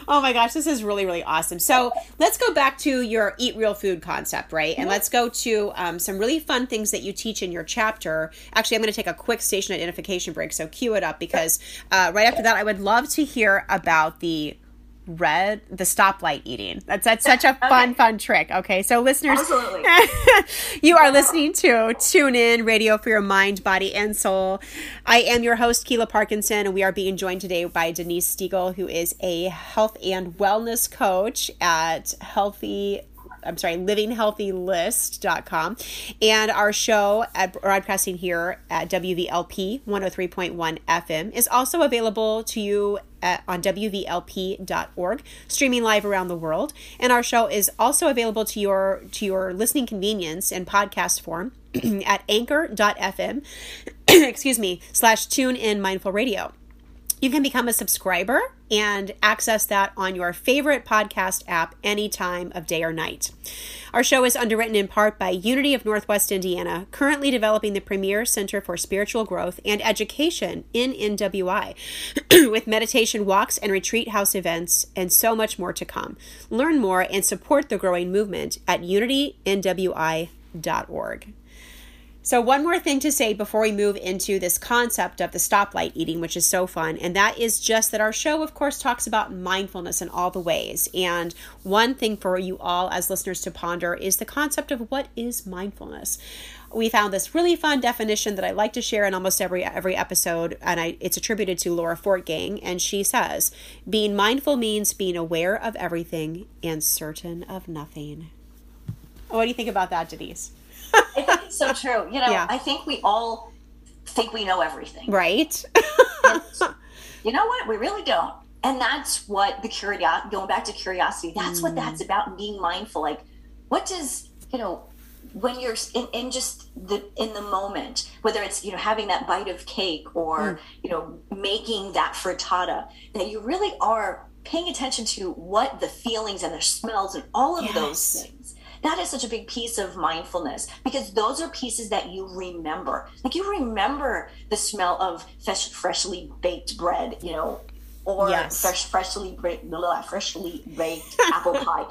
[SPEAKER 1] oh my gosh, this is really, really awesome. So let's go back to your eat real food concept, right? And let's go to um, some really fun things that you teach in your chapter. Actually, I'm going to take a quick station identification break, so cue it up because uh, right after that, I would love to hear about the red the stoplight eating that's that's such a *laughs* fun okay. fun trick okay so listeners *laughs* you are listening to tune in radio for your mind body and soul i am your host kealah parkinson and we are being joined today by denise stegall who is a health and wellness coach at healthy I'm sorry, livinghealthylist.com. And our show at broadcasting here at WVLP 103.1 FM is also available to you at, on WVLP.org, streaming live around the world. And our show is also available to your to your listening convenience in podcast form *clears throat* at anchor.fm, *clears throat* excuse me, slash tune in mindful radio. You can become a subscriber and access that on your favorite podcast app any time of day or night. Our show is underwritten in part by Unity of Northwest Indiana, currently developing the premier center for spiritual growth and education in NWI, *clears throat* with meditation walks and retreat house events, and so much more to come. Learn more and support the growing movement at unitynwi.org. So, one more thing to say before we move into this concept of the stoplight eating, which is so fun, and that is just that our show, of course, talks about mindfulness in all the ways. And one thing for you all as listeners to ponder is the concept of what is mindfulness. We found this really fun definition that I like to share in almost every every episode, and I, it's attributed to Laura Fortgang, and she says, "Being mindful means being aware of everything and certain of nothing." What do you think about that, Denise?
[SPEAKER 2] I think it's so true. You know, yeah. I think we all think we know everything.
[SPEAKER 1] Right. *laughs*
[SPEAKER 2] you know what? We really don't. And that's what the curiosity, going back to curiosity, that's mm. what that's about being mindful. Like, what does, you know, when you're in, in just the in the moment whether it's you know having that bite of cake or mm. you know making that frittata that you really are paying attention to what the feelings and the smells and all of yes. those things that is such a big piece of mindfulness because those are pieces that you remember. Like you remember the smell of fresh, freshly baked bread, you know, or yes. fresh, freshly baked, freshly baked apple *laughs* pie.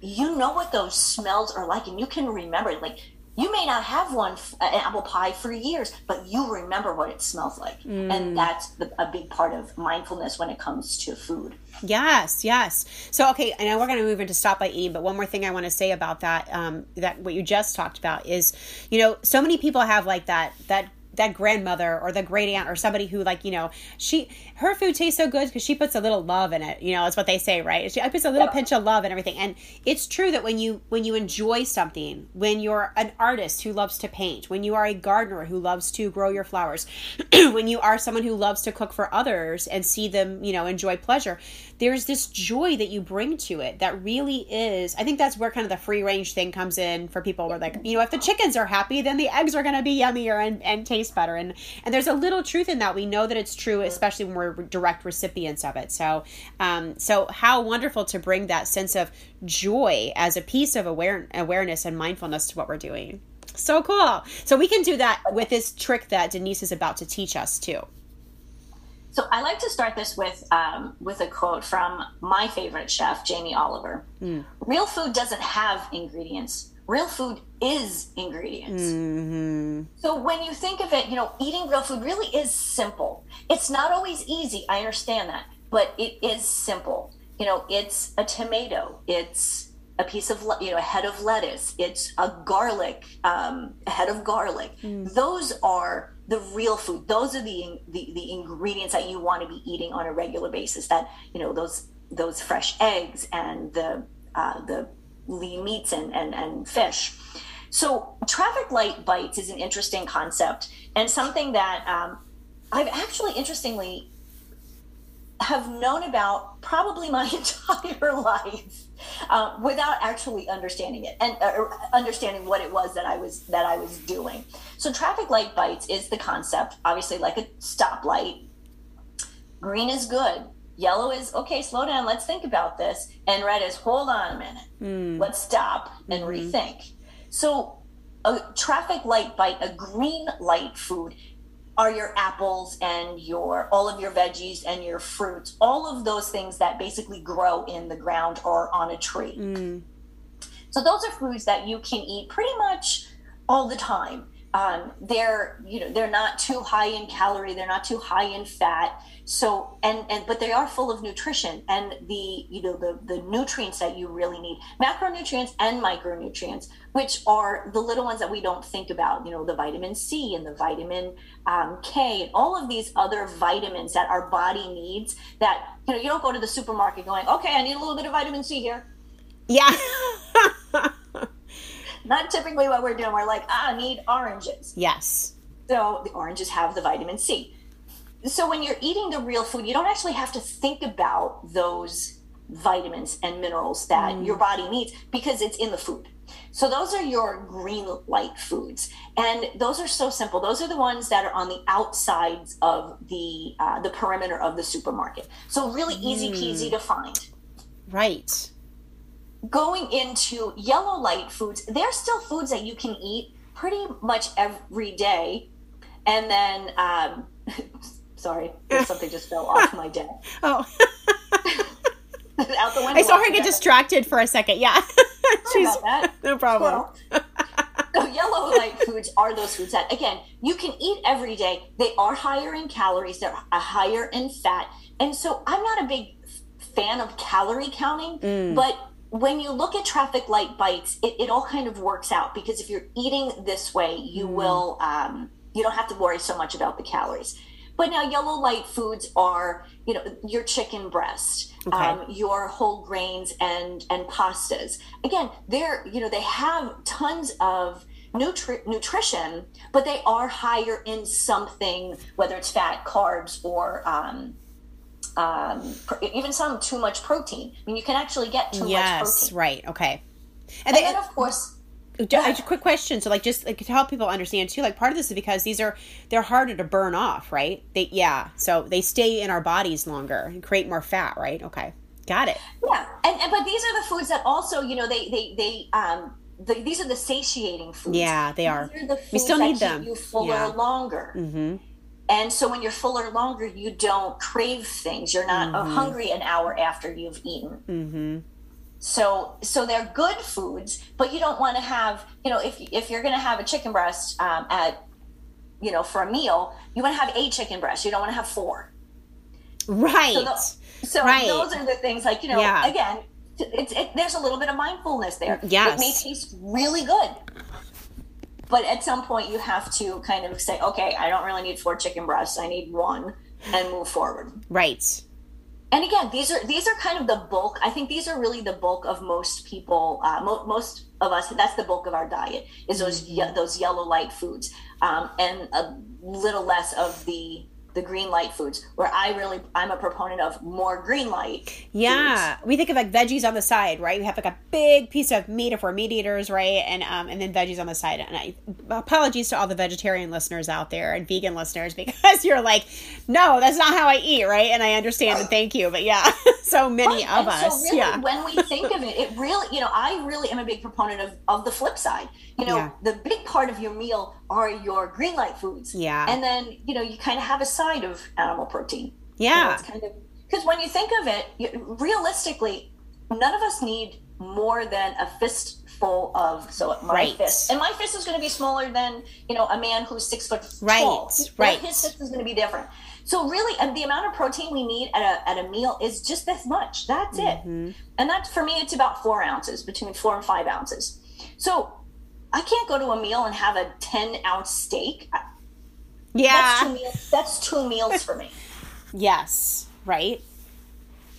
[SPEAKER 2] You know what those smells are like, and you can remember. Like you may not have one an apple pie for years but you remember what it smells like. Mm. and that's the, a big part of mindfulness when it comes to food.
[SPEAKER 1] Yes yes. So okay i know we're going to move into stop by eating but one more thing i want to say about that um, that what you just talked about is you know so many people have like that that that grandmother or the great aunt or somebody who like you know she her food tastes so good because she puts a little love in it you know that's what they say right she puts a little yeah. pinch of love and everything and it's true that when you when you enjoy something when you're an artist who loves to paint when you are a gardener who loves to grow your flowers *clears throat* when you are someone who loves to cook for others and see them you know enjoy pleasure there's this joy that you bring to it that really is i think that's where kind of the free range thing comes in for people where like you know if the chickens are happy then the eggs are going to be yummier and, and taste better. And and there's a little truth in that. We know that it's true especially when we're direct recipients of it. So um so how wonderful to bring that sense of joy as a piece of aware, awareness and mindfulness to what we're doing. So cool. So we can do that with this trick that denise is about to teach us too
[SPEAKER 2] so I like to start this with um, with a quote from my favorite chef, Jamie Oliver. Mm. Real food doesn't have ingredients. Real food is ingredients. Mm-hmm. So when you think of it, you know, eating real food really is simple. It's not always easy. I understand that, but it is simple. You know, it's a tomato. It's a piece of you know a head of lettuce. It's a garlic, um, a head of garlic. Mm. Those are the real food. Those are the, the the ingredients that you want to be eating on a regular basis. That you know those those fresh eggs and the uh, the lean meats and, and, and fish. So, traffic light bites is an interesting concept and something that um, I've actually, interestingly, have known about probably my *laughs* entire life uh, without actually understanding it and uh, understanding what it was that I was that I was doing. So, traffic light bites is the concept, obviously, like a stoplight. Green is good, Yellow is okay, slow down, let's think about this. And red is hold on a minute, mm. let's stop and mm-hmm. rethink. So, a traffic light bite, a green light food are your apples and your all of your veggies and your fruits, all of those things that basically grow in the ground or on a tree. Mm. So, those are foods that you can eat pretty much all the time. Um, they're you know they're not too high in calorie, they're not too high in fat. So and and but they are full of nutrition and the you know the the nutrients that you really need. Macronutrients and micronutrients which are the little ones that we don't think about you know the vitamin c and the vitamin um, k and all of these other vitamins that our body needs that you know you don't go to the supermarket going okay i need a little bit of vitamin c here.
[SPEAKER 1] Yeah *laughs*
[SPEAKER 2] not typically what we're doing we're like ah, i need oranges
[SPEAKER 1] yes
[SPEAKER 2] so the oranges have the vitamin c so when you're eating the real food, you don't actually have to think about those vitamins and minerals that mm. your body needs because it's in the food. So those are your green light foods, and those are so simple. Those are the ones that are on the outsides of the uh, the perimeter of the supermarket. So really easy peasy mm. to find.
[SPEAKER 1] Right.
[SPEAKER 2] Going into yellow light foods, they're still foods that you can eat pretty much every day, and then um, *laughs* Sorry, *laughs* something just fell off my desk. *laughs* Oh.
[SPEAKER 1] Out the window. I saw her get distracted for a second. Yeah.
[SPEAKER 2] She's no
[SPEAKER 1] problem.
[SPEAKER 2] so yellow light light foods are those foods that, again, you can eat every day. They are higher in calories, they're higher in fat. And so I'm not a big fan of calorie counting, mm. but when you look at traffic light bites, it, it, all kind of works out because if you're eating this way, you mm. will, um, you don't have to worry so much about the calories. But now yellow light foods are, you know, your chicken breast, okay. um, your whole grains and and pastas. Again, they're, you know, they have tons of nutri- nutrition, but they are higher in something, whether it's fat, carbs, or um, um, even some too much protein. I mean, you can actually get too yes, much protein.
[SPEAKER 1] Yes, right. Okay.
[SPEAKER 2] And, and they, then, of course,
[SPEAKER 1] a quick question. So, like, just like to help people understand too, like part of this is because these are they're harder to burn off, right? They yeah, so they stay in our bodies longer and create more fat, right? Okay, got it.
[SPEAKER 2] Yeah, and, and but these are the foods that also you know they they they um the, these are the satiating foods.
[SPEAKER 1] Yeah, they are. are the we still need them.
[SPEAKER 2] You fuller yeah. longer. Mm-hmm. And so when you're fuller longer, you don't crave things. You're not mm-hmm. hungry an hour after you've eaten. Mm-hmm. So so they're good foods, but you don't want to have you know if if you're going to have a chicken breast um, at you know for a meal, you want to have a chicken breast. You don't want to have four.
[SPEAKER 1] Right.
[SPEAKER 2] So, the, so right. those are the things like you know yeah. again. It's it, there's a little bit of mindfulness there.
[SPEAKER 1] Yes.
[SPEAKER 2] It may taste really good, but at some point you have to kind of say, okay, I don't really need four chicken breasts. I need one, and move forward.
[SPEAKER 1] Right
[SPEAKER 2] and again these are these are kind of the bulk i think these are really the bulk of most people uh, mo- most of us that's the bulk of our diet is those mm-hmm. ye- those yellow light foods um, and a little less of the the green light foods where i really i'm a proponent of more green light
[SPEAKER 1] yeah. foods. we think of like veggies on the side right? We have like a big piece of meat if we're meat eaters right? And um and then veggies on the side. And i apologies to all the vegetarian listeners out there and vegan listeners *laughs* because you're like no that's not how i eat right? And i understand and thank you but yeah *laughs* so many right. of and us. so
[SPEAKER 2] really,
[SPEAKER 1] yeah.
[SPEAKER 2] when we think of it it really you know i really am a big proponent of of the flip side you know yeah. the big part of your meal are your green light foods.
[SPEAKER 1] Yeah.
[SPEAKER 2] And then you know you kind of have a side of animal protein.
[SPEAKER 1] Yeah.
[SPEAKER 2] Kind of because when you think of it you, realistically none of us need more than a fistful of so my right. fist and my fist is going to be smaller than you know a man who's six foot
[SPEAKER 1] right
[SPEAKER 2] tall.
[SPEAKER 1] right.
[SPEAKER 2] His fist is going to be different. So really the amount of protein we need at a, at a meal is just this much. That's mm-hmm. it and that's for me it's about four ounces between four and five ounces. So I can't go to a meal and have a 10 ounce steak.
[SPEAKER 1] Yeah.
[SPEAKER 2] That's two meals, that's two meals for me. *laughs*
[SPEAKER 1] yes, right?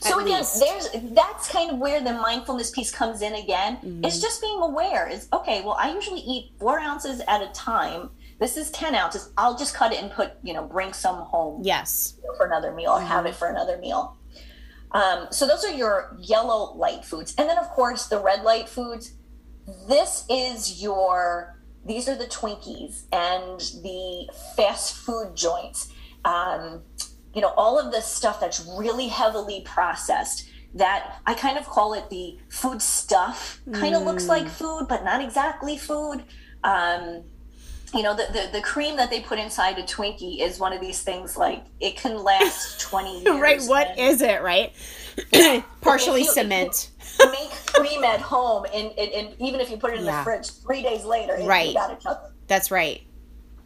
[SPEAKER 2] So At again, least. there's that's kind of where the mindfulness piece comes in again. Mm-hmm. It's just being aware. Is okay. Well, I usually eat four ounces at a time. This is ten ounces. I'll just cut it and put you know bring some home.
[SPEAKER 1] Yes,
[SPEAKER 2] for another meal or mm-hmm. have it for another meal. Um, so those are your yellow light foods, and then of course the red light foods this is your these are the Twinkies and the fast food joints. Um, you know, all of this stuff that's really heavily processed that I kind of call it the food stuff. Kind of mm. looks like food, but not exactly food. Um, you know, the, the, the, cream that they put inside a Twinkie is one of these things like it can last *laughs* 20 years.
[SPEAKER 1] right. What is it, right? *coughs* *coughs* Partially you, cement
[SPEAKER 2] make cream at home, and, and, and, even if you put it in yeah. the fridge, three days later,
[SPEAKER 1] right. That's right.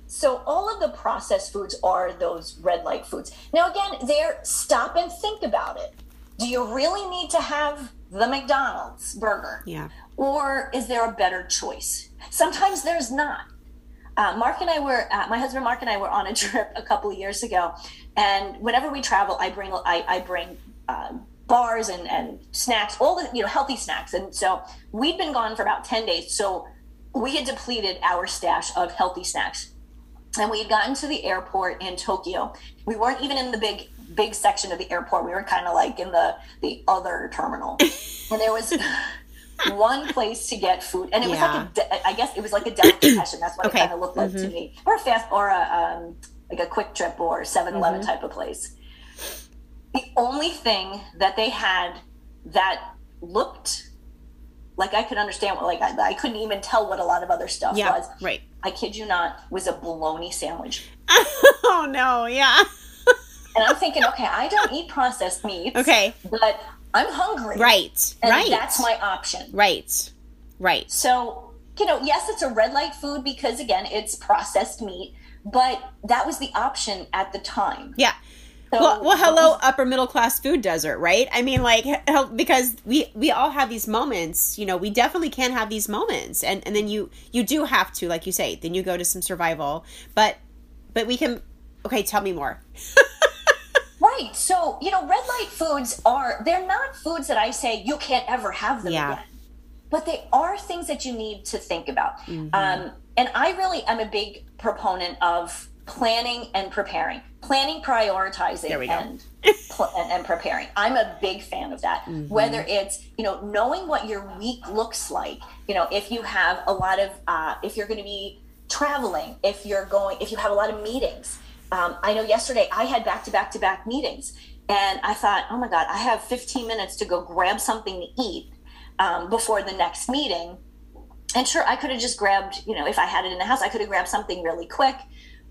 [SPEAKER 2] So all of the processed foods are those red light foods. Now again, there stop and think about it. Do you really need to have the McDonald's burger?
[SPEAKER 1] Yeah.
[SPEAKER 2] Or is there a better choice? Sometimes there's not. Uh, Mark and I were, uh, my husband Mark and I were on a *laughs* trip a couple of years ago, and whenever we travel, I bring I, I bring uh, bars and, and snacks, all the you know healthy snacks. And so we'd been gone for about ten days, so we had depleted our stash of healthy snacks. And we had gotten to the airport in Tokyo. We weren't even in the big big section of the airport. We were kind of like in the the other terminal, *laughs* and there was. One place to get food, and it was yeah. like a, de- I guess it was like a delicatessen. *coughs* That's what okay. it kind of looked like mm-hmm. to me, or a fast, or a um, like a quick trip or 7-Eleven mm-hmm. type of place the only thing that they had that looked like I could understand what like I, I couldn't even tell what a lot of other stuff
[SPEAKER 1] yeah,
[SPEAKER 2] was.
[SPEAKER 1] Right.
[SPEAKER 2] I kid you not, was a bologna sandwich. *laughs*
[SPEAKER 1] oh no, yeah.
[SPEAKER 2] and I'm thinking, okay, I don't eat processed meats.
[SPEAKER 1] Okay.
[SPEAKER 2] But I'm hungry.
[SPEAKER 1] Right.
[SPEAKER 2] And
[SPEAKER 1] right.
[SPEAKER 2] That's my option.
[SPEAKER 1] Right. Right.
[SPEAKER 2] So you know, yes, it's a red light food because again, it's processed meat, but that was the option at the time.
[SPEAKER 1] Yeah. So, well, well, hello, *laughs* upper middle class food desert, right? I mean, like, because we we all have these moments. You know, we definitely can have these moments, and and then you you do have to, like you say, then you go to some survival. But but we can. Okay, tell me more. *laughs*
[SPEAKER 2] So you know, red light foods are they're not foods that I say you can't ever have them yeah. again, but they are things that you need to think about. Mm-hmm. Um, and I really am a big proponent of planning and preparing planning prioritizing and, pl- and preparing i'm a big fan of that mm-hmm. whether it's you know knowing what your week looks like you know if you have a lot of uh, if you're going to be traveling if you're going if you have a lot of meetings um, i know yesterday i had back to back to back meetings and i thought oh my god i have 15 minutes to go grab something to eat um, before the next meeting and sure i could have just grabbed you know if i had it in the house i could have grabbed something really quick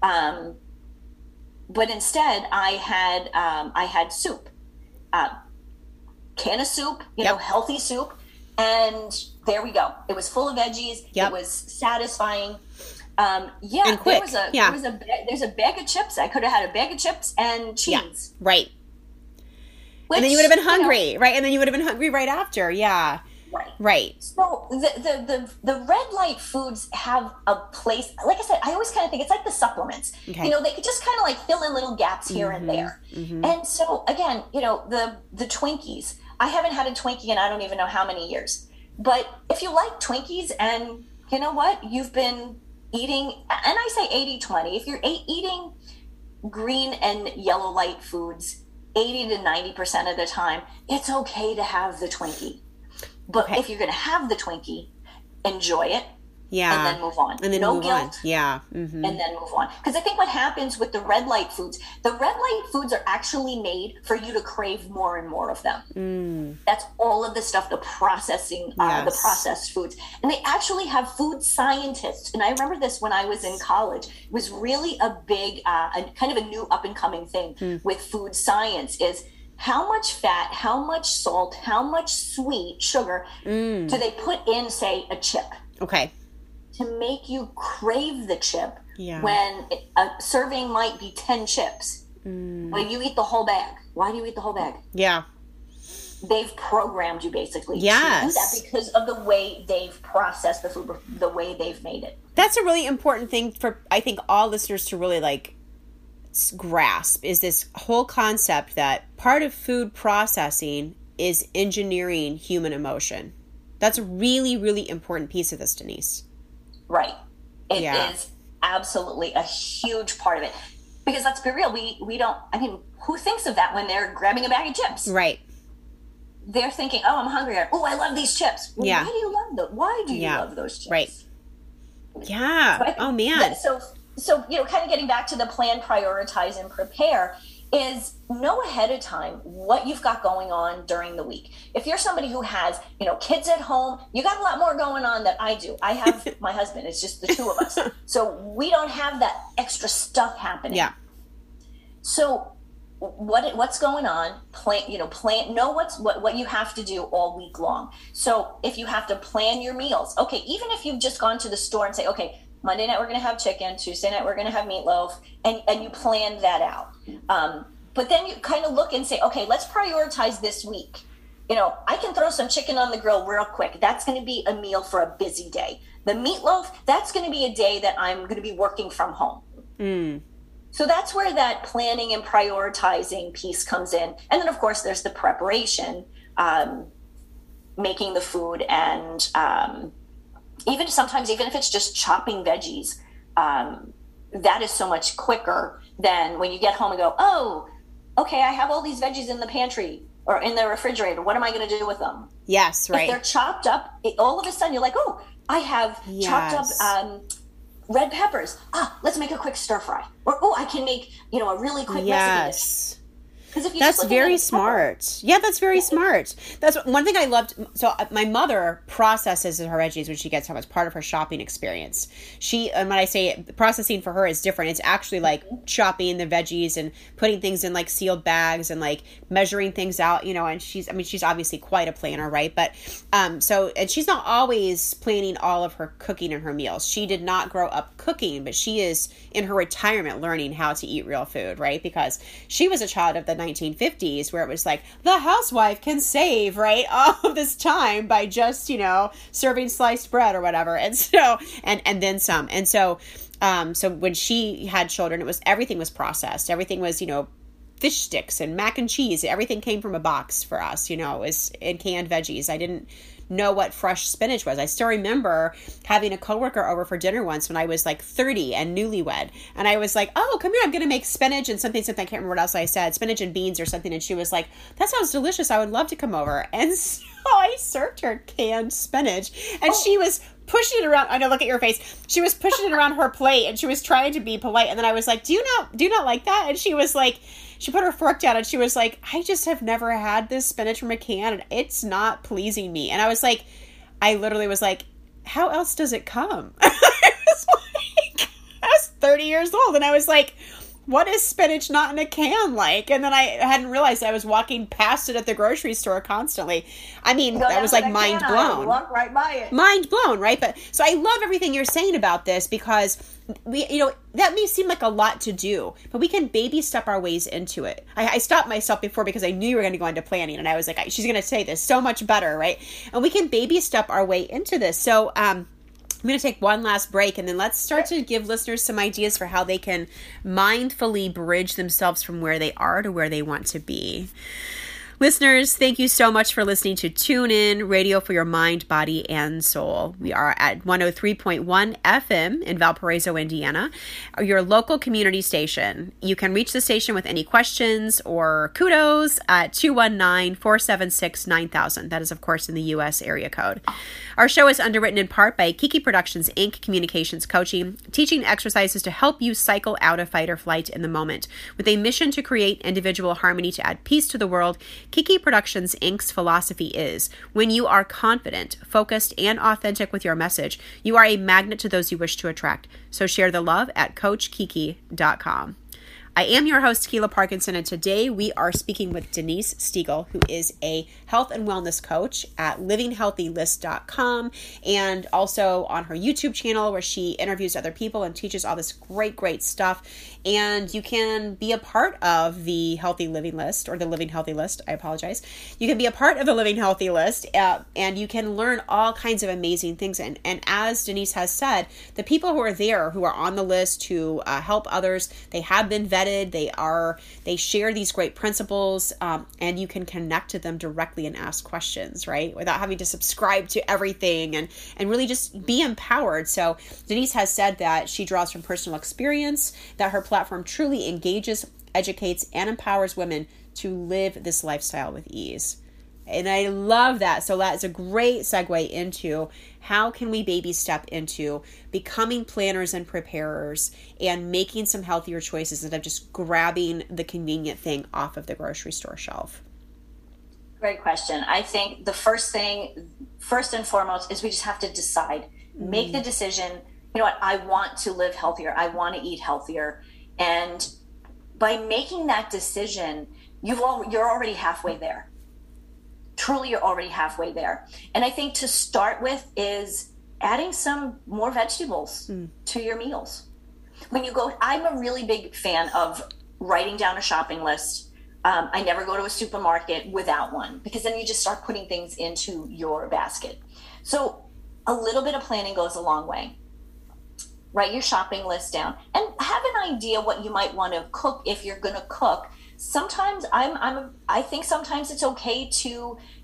[SPEAKER 2] um, but instead, I had um, I had soup, uh, can of soup, you yep. know, healthy soup, and there we go. It was full of veggies. Yep. It was satisfying. Um, yeah,
[SPEAKER 1] and quick.
[SPEAKER 2] there was a yeah. there was a there's a bag of chips. I could have had a bag of chips and cheese.
[SPEAKER 1] Yeah, right. Which, and then you would have been hungry, you know, right? And then you would have been hungry right after. Yeah.
[SPEAKER 2] Right.
[SPEAKER 1] Right.
[SPEAKER 2] So the, the the the red light foods have a place. Like I said, I always kind of think it's like the supplements. Okay. You know, they could just kind of like fill in little gaps here mm-hmm. and there. Mm-hmm. And so again, you know, the the Twinkies. I haven't had a Twinkie in I don't even know how many years. But if you like Twinkies and you know what, you've been eating, and I say 80-20. If you're eating green and yellow light foods 80 to 90% of the time, it's okay to have the Twinkie but okay. if you're going to have the Twinkie, enjoy it. Yeah. And then move on.
[SPEAKER 1] And then
[SPEAKER 2] no
[SPEAKER 1] move
[SPEAKER 2] guilt.
[SPEAKER 1] On. Yeah.
[SPEAKER 2] Mm-hmm. And then move on. Because I think what happens with the red light foods, the red light foods are actually made for you to crave more and more of them. Mm. That's all of the stuff, the processing, yes. uh, the processed foods. And they actually have food scientists. And I remember this when I was in college. It was really a big, uh, a, kind of a new up and coming thing mm. with food science is – how much fat, how much salt, how much sweet sugar mm. do they put in, say, a chip?
[SPEAKER 1] Okay.
[SPEAKER 2] To make you crave the chip yeah. when a serving might be 10 chips. Mm. Well, you eat the whole bag. Why do you eat the whole bag?
[SPEAKER 1] Yeah.
[SPEAKER 2] They've programmed you basically
[SPEAKER 1] yes.
[SPEAKER 2] to do that because of the way they've processed the food, the way they've made it.
[SPEAKER 1] That's a really important thing for, I think, all listeners to really like grasp is this whole concept that part of food processing is engineering human emotion. That's a really, really important piece of this, Denise.
[SPEAKER 2] Right. It yeah. is absolutely a huge part of it. Because let's be real, we we don't I mean, who thinks of that when they're grabbing a bag of chips?
[SPEAKER 1] Right.
[SPEAKER 2] They're thinking, Oh, I'm hungry. Oh, I love these chips. Well, yeah. Why do you love those? Why do you yeah. love those chips?
[SPEAKER 1] Right. Yeah. So oh man.
[SPEAKER 2] So so you know kind of getting back to the plan prioritize and prepare is know ahead of time what you've got going on during the week. If you're somebody who has, you know, kids at home, you got a lot more going on than I do. I have *laughs* my husband, it's just the two of us. So we don't have that extra stuff happening.
[SPEAKER 1] Yeah.
[SPEAKER 2] So what what's going on plan you know plan know what's what what you have to do all week long so if you have to plan your meals okay even if you've just gone to the store and say okay Monday night we're going to have chicken. Tuesday night we're going to have meatloaf, and and you plan that out. Um, but then you kind of look and say, okay, let's prioritize this week. You know, I can throw some chicken on the grill real quick. That's going to be a meal for a busy day. The meatloaf, that's going to be a day that I'm going to be working from home. Mm. So that's where that planning and prioritizing piece comes in. And then, of course, there's the preparation, um, making the food and um, even sometimes even if it's just chopping veggies um, that is so much quicker than when you get home and go oh okay i have all these veggies in the pantry or in the refrigerator. What am i going to do with them?
[SPEAKER 1] Yes right.
[SPEAKER 2] if they're chopped up it, all of a sudden you're like oh i have yes. chopped up um, red peppers. Ah let's make a quick stir fry. Or oh i can make you know a really quick yes. recipe
[SPEAKER 1] that's very smart. Yeah, that's very smart. That's one thing I loved. So uh, my mother processes her veggies when she gets home. It's part of her shopping experience. She, and when I say processing for her is different, it's actually like chopping the veggies and putting things in like sealed bags and like measuring things out. You know, and she's, I mean, she's obviously quite a planner, right? But um, so and she's not always planning all of her cooking and her meals. She did not grow up cooking, but she is in her retirement learning how to eat real food, right? Because she was a child of the 1950s where it was like the housewife can save right *laughs* all of this time by just you know serving sliced bread or whatever. And *laughs* so and and then some. And so um so when she had children it was everything was processed. Everything was you know fish sticks and mac and cheese. Everything came from a box for us you know it was in canned veggies. I didn't know what fresh spinach was. I still remember having a coworker over for dinner once when I was like 30 and newlywed. And I was like, oh, come here, I'm going to make spinach and something, something. I can't remember what else I said, spinach and beans or something. And she was like, that sounds delicious. I would love to come over. *laughs* And so I served her canned spinach. And oh. she was pushing it around. I know, look at your face. She was pushing it around her plate and she was trying to be polite. And then I was like, do you not, do you not like that? And she was like, she put her fork down and she was like, I just have never had this spinach from a can and it's not pleasing me. And I was like, I literally was like, how else does it come? *laughs* I was like, I was 30 years old and I was like, what is spinach not in a can like? And then I hadn't realized I was walking past it at the grocery store constantly. I mean, that was like mind blown.
[SPEAKER 2] Walk right by it.
[SPEAKER 1] Mind blown, right? But so I love everything you're saying about this because we, you know, that may seem like a lot to do, but we can baby step our ways into it. I, I stopped myself before because I knew you were going to go into planning, and I was like, she's going to say this so much better, right? And we can baby step our way into this. So, um, I'm going to take one last break and then let's start to give listeners some ideas for how they can mindfully bridge themselves from where they are to where they want to be. Listeners, thank you so much for listening to Tune In Radio for Your Mind, Body, and Soul. We are at 103.1 FM in Valparaiso, Indiana, your local community station. You can reach the station with any questions or kudos at 219 476 9000. That is, of course, in the U.S. area code. Our show is underwritten in part by Kiki Productions Inc. Communications Coaching, teaching exercises to help you cycle out of fight or flight in the moment. With a mission to create individual harmony to add peace to the world, Kiki Productions Inc.'s philosophy is when you are confident, focused, and authentic with your message, you are a magnet to those you wish to attract. So share the love at CoachKiki.com. I am your host, Kealah Parkinson, and today we are speaking with Denise Stegall, who is a health and wellness coach at livinghealthylist.com and also on her YouTube channel where she interviews other people and teaches all this great, great stuff. And you can be a part of the Healthy Living List or the Living Healthy List. I apologize. You can be a part of the Living Healthy List uh, and you can learn all kinds of amazing things. And, and as Denise has said, the people who are there, who are on the list, to uh, help others, they have been vetted. They are they share these great principles, um, and you can connect to them directly and ask questions, right, without having to subscribe to everything and and really just be empowered. So Denise has said that she draws from personal experience, that her platform truly engages, educates, and empowers women to live this lifestyle with ease. And I love that. So that is a great segue into how can we baby step into becoming planners and preparers and making some healthier choices instead of just grabbing the convenient thing off of the grocery store shelf?
[SPEAKER 2] Great question. I think the first thing, first and foremost, is we just have to decide, make mm. the decision. You know what? I want to live healthier. I want to eat healthier. And by making that decision, you've all, you're already halfway there truly you're already halfway there. And I think to start with is adding some more vegetables mm. to your meals. When you go, I'm a really big fan of writing down a shopping list. Um, I never go to a supermarket without one because then you just start putting things into your basket. So a little bit of planning goes a long way. Write your shopping list down and have an idea what you might want to cook if you're going to cook sometimes I'm I'm I think sometimes it's okay to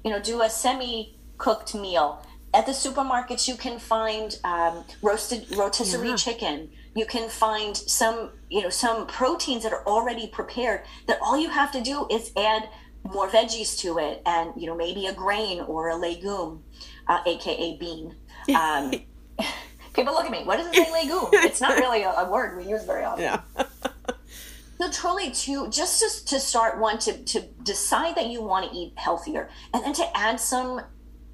[SPEAKER 2] you know do a semi cooked meal. At the supermarkets, you can find um, roasted rotisserie yeah. chicken. You can find some you know some proteins that are already prepared. That all you have to do is add more veggies to it, and you know maybe a grain or a legume, uh, aka bean. Um, *laughs* people look at me. What does it say, legume? *laughs* It's not really a, a word we use very often. Yeah. *laughs* So truly to just to, to start one to to decide that you want to eat healthier and then to add some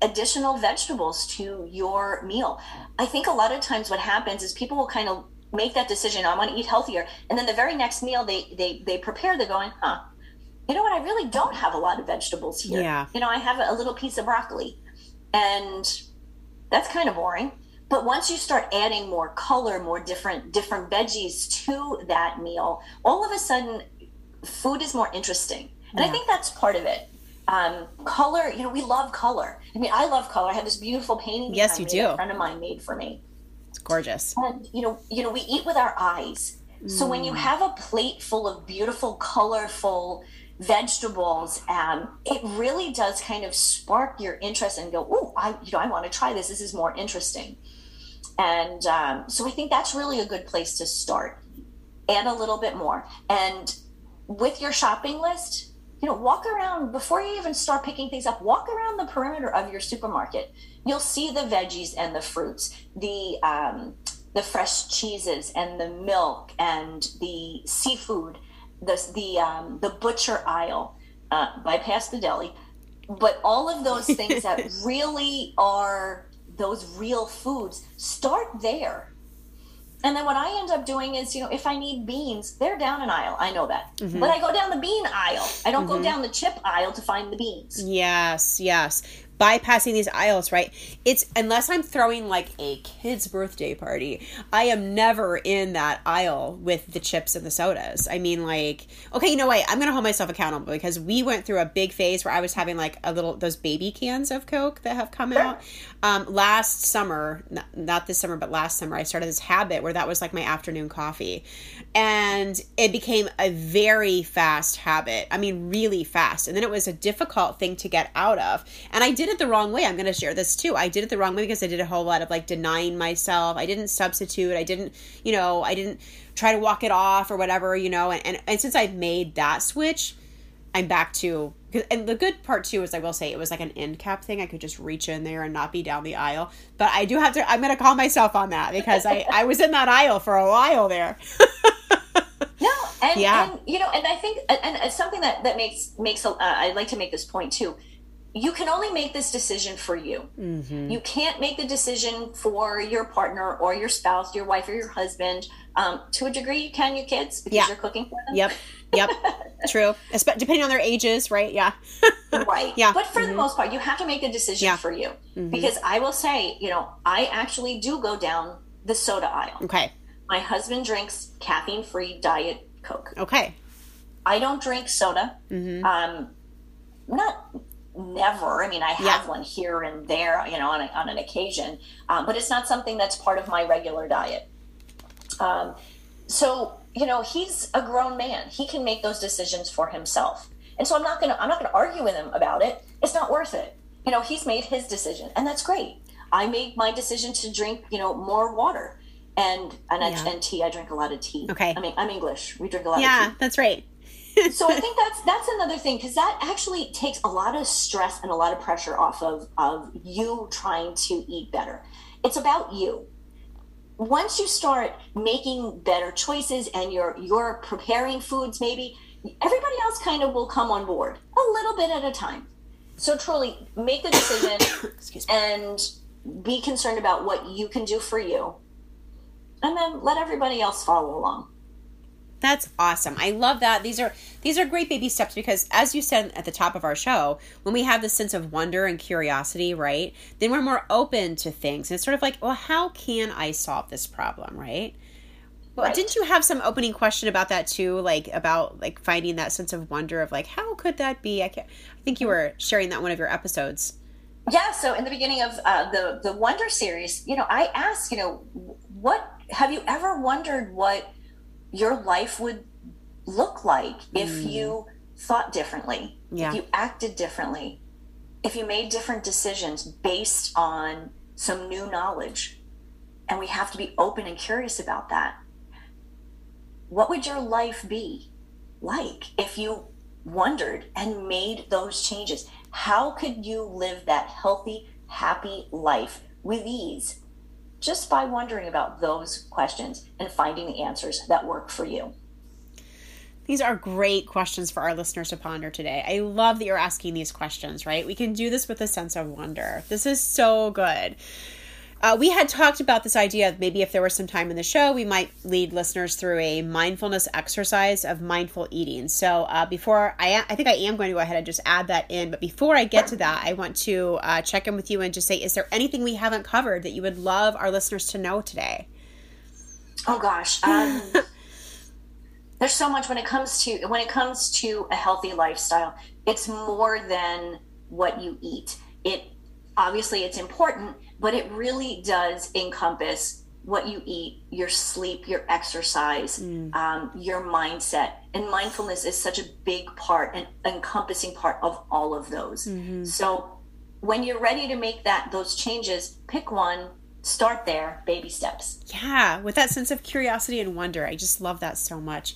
[SPEAKER 2] additional vegetables to your meal. I think a lot of times what happens is people will kind of make that decision, I want to eat healthier. And then the very next meal they they they prepare, they're going, huh, you know what, I really don't have a lot of vegetables here.
[SPEAKER 1] Yeah.
[SPEAKER 2] You know, I have a little piece of broccoli. And that's kind of boring. But once you start adding more color, more different different veggies to that meal, all of a sudden food is more interesting. And yeah. I think that's part of it um, color. You know, we love color. I mean, I love color. I have this beautiful painting.
[SPEAKER 1] Yes, you do.
[SPEAKER 2] A friend of mine made for me.
[SPEAKER 1] It's gorgeous.
[SPEAKER 2] And you know, you know, we eat with our eyes. Mm. So when you mm. have a plate full of beautiful, colorful vegetables, um, it really does kind of spark your interest and go, "Oh, I, you know, I want to try this. This is more interesting." And um, so I think that's really a good place to start. Add a little bit more, and with your shopping list, you know, walk around before you even start picking things up. Walk around the perimeter of your supermarket. You'll see the veggies and the fruits, the um, the fresh cheeses and the milk and the seafood, the the um, the butcher aisle. Uh, bypass the deli, but all of those things that *laughs* really are those real foods start there and then what I end up doing is, you know, if I need beans, they're down an aisle. I know that. Mm-hmm. But I go down the bean aisle. I don't mm-hmm. go down the chip aisle to find the beans.
[SPEAKER 1] Yes, yes bypassing these aisles, right? It's unless I'm throwing like a kid's birthday party, I am never in that aisle with the chips and the sodas. I mean, like, okay, you know what? I'm gonna hold myself accountable because we went through a big phase where I was having like a little those baby cans of Coke that have come out. Um, last summer, not, this summer, but last summer, I started this habit where that was like my afternoon coffee, and it became a very fast habit. I mean, really fast, and then it was a difficult thing to get out of, and I did it the wrong way. I'm going to share this too. I did it the wrong way because I did a whole lot of like denying myself. I didn't substitute. I didn't, you know, I didn't try to walk it off or whatever, you know. And, and, and since I've made that switch, I'm back to and the good part too is I will say it was like an end cap thing. I could just reach in there and not be down the aisle. But I do have to. I'm going to call myself on that because I I was in that aisle for a while there. *laughs*
[SPEAKER 2] no, and, yeah. and you know, and I think and, something that that makes makes uh, I'd like to make this point too you can only make this decision for you. Mm-hmm. You can't make the decision for your partner or your spouse, your wife or your husband. Um, to a degree, you can, your kids, because yeah. you're cooking for them.
[SPEAKER 1] Yep. Yep. *laughs* True. Depending on their ages, right? Yeah. *laughs*
[SPEAKER 2] right. Yeah. But for mm-hmm. the most part, you have to make a decision yeah. for you. Mm-hmm. Because I will say, you know, I actually do go down the soda aisle.
[SPEAKER 1] Okay.
[SPEAKER 2] My husband drinks caffeine free diet Coke.
[SPEAKER 1] Okay.
[SPEAKER 2] I don't drink soda. Mm-hmm. Um, not never. I mean, I have yeah. one here and there, you know, on, a, on an occasion, um, but it's not something that's part of my regular diet. Um, so, you know, he's a grown man. He can make those decisions for himself. And so I'm not going to, I'm not to argue with him about it. It's not worth it. You know, he's made his decision and that's great. I made my decision to drink, you know, more water and and, yeah. and tea. I drink a lot of tea.
[SPEAKER 1] Okay.
[SPEAKER 2] I mean, I'm English. We drink a lot
[SPEAKER 1] yeah,
[SPEAKER 2] of tea.
[SPEAKER 1] that's right *laughs*
[SPEAKER 2] so I think that's that's another thing because that actually takes a lot of stress and a lot of pressure off of of you trying to eat better. It's about you. Once you start making better choices and you're you're preparing foods, maybe everybody else kind of will come on board a little bit at a time. So truly make the decision *coughs* and be concerned about what you can do for you. And then let everybody else follow along.
[SPEAKER 1] That's awesome. I love that. These are these are great baby steps because as you said at the top of our show, when we have this sense of wonder and curiosity, right? Then we're more open to things. And it's sort of like, well, how can I solve this problem, right? Well, right. didn't you have some opening question about that too, like about like finding that sense of wonder of like how could that be? I, can't, I think you were sharing that one of your episodes.
[SPEAKER 2] Yeah. So in the beginning of uh, the the Wonder series, you know, I asked, you know, what have you ever wondered what your life would look like if mm. you thought differently, yeah. if you acted differently, if you made different decisions based on some new knowledge. And we have to be open and curious about that. What would your life be like if you wondered and made those changes? How could you live that healthy, happy life with ease just by wondering about those questions and finding the answers that work for you.
[SPEAKER 1] These are great questions for our listeners to ponder today. I love that you're asking these questions, right? We can do this with a sense of wonder. This is so good. Uh, we had talked about this idea of maybe if there was some time in the show, we might lead listeners through a mindfulness exercise of mindful eating. So uh, before I, I think I am going to go ahead and just add that in. But before I get to that, I want to uh, check in with you and just say, is there anything we haven't covered that you would love our listeners to know today?
[SPEAKER 2] Oh gosh, um, *laughs* there's so much when it comes to when it comes to a healthy lifestyle. It's more than what you eat. It obviously it's important, but it really does encompass what you eat, your sleep, your exercise, mm. um, your mindset. And mindfulness is such a big part and encompassing part of all of those. Mm-hmm. So when you're ready to make that those changes, pick one, start there, baby steps.
[SPEAKER 1] Yeah, with that sense of curiosity and wonder. I just love that so much.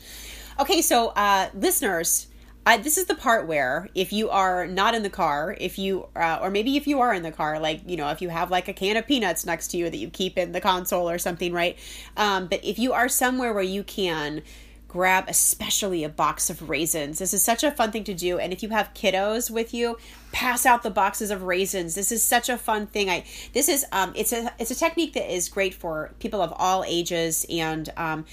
[SPEAKER 1] Okay, so uh, listeners, I, this is the part where if you are not in the car, if you, uh, or maybe if you are in the car, like, you know, if you have like a can of peanuts next to you that you keep in the console or something, right? Um, but if you are somewhere where you can grab especially a box of raisins, this is such a fun thing to do. And if you have kiddos with you, pass out the boxes of raisins. This is such a fun thing. I, this is, um, it's a, it's a technique that is great for people of all ages and, um,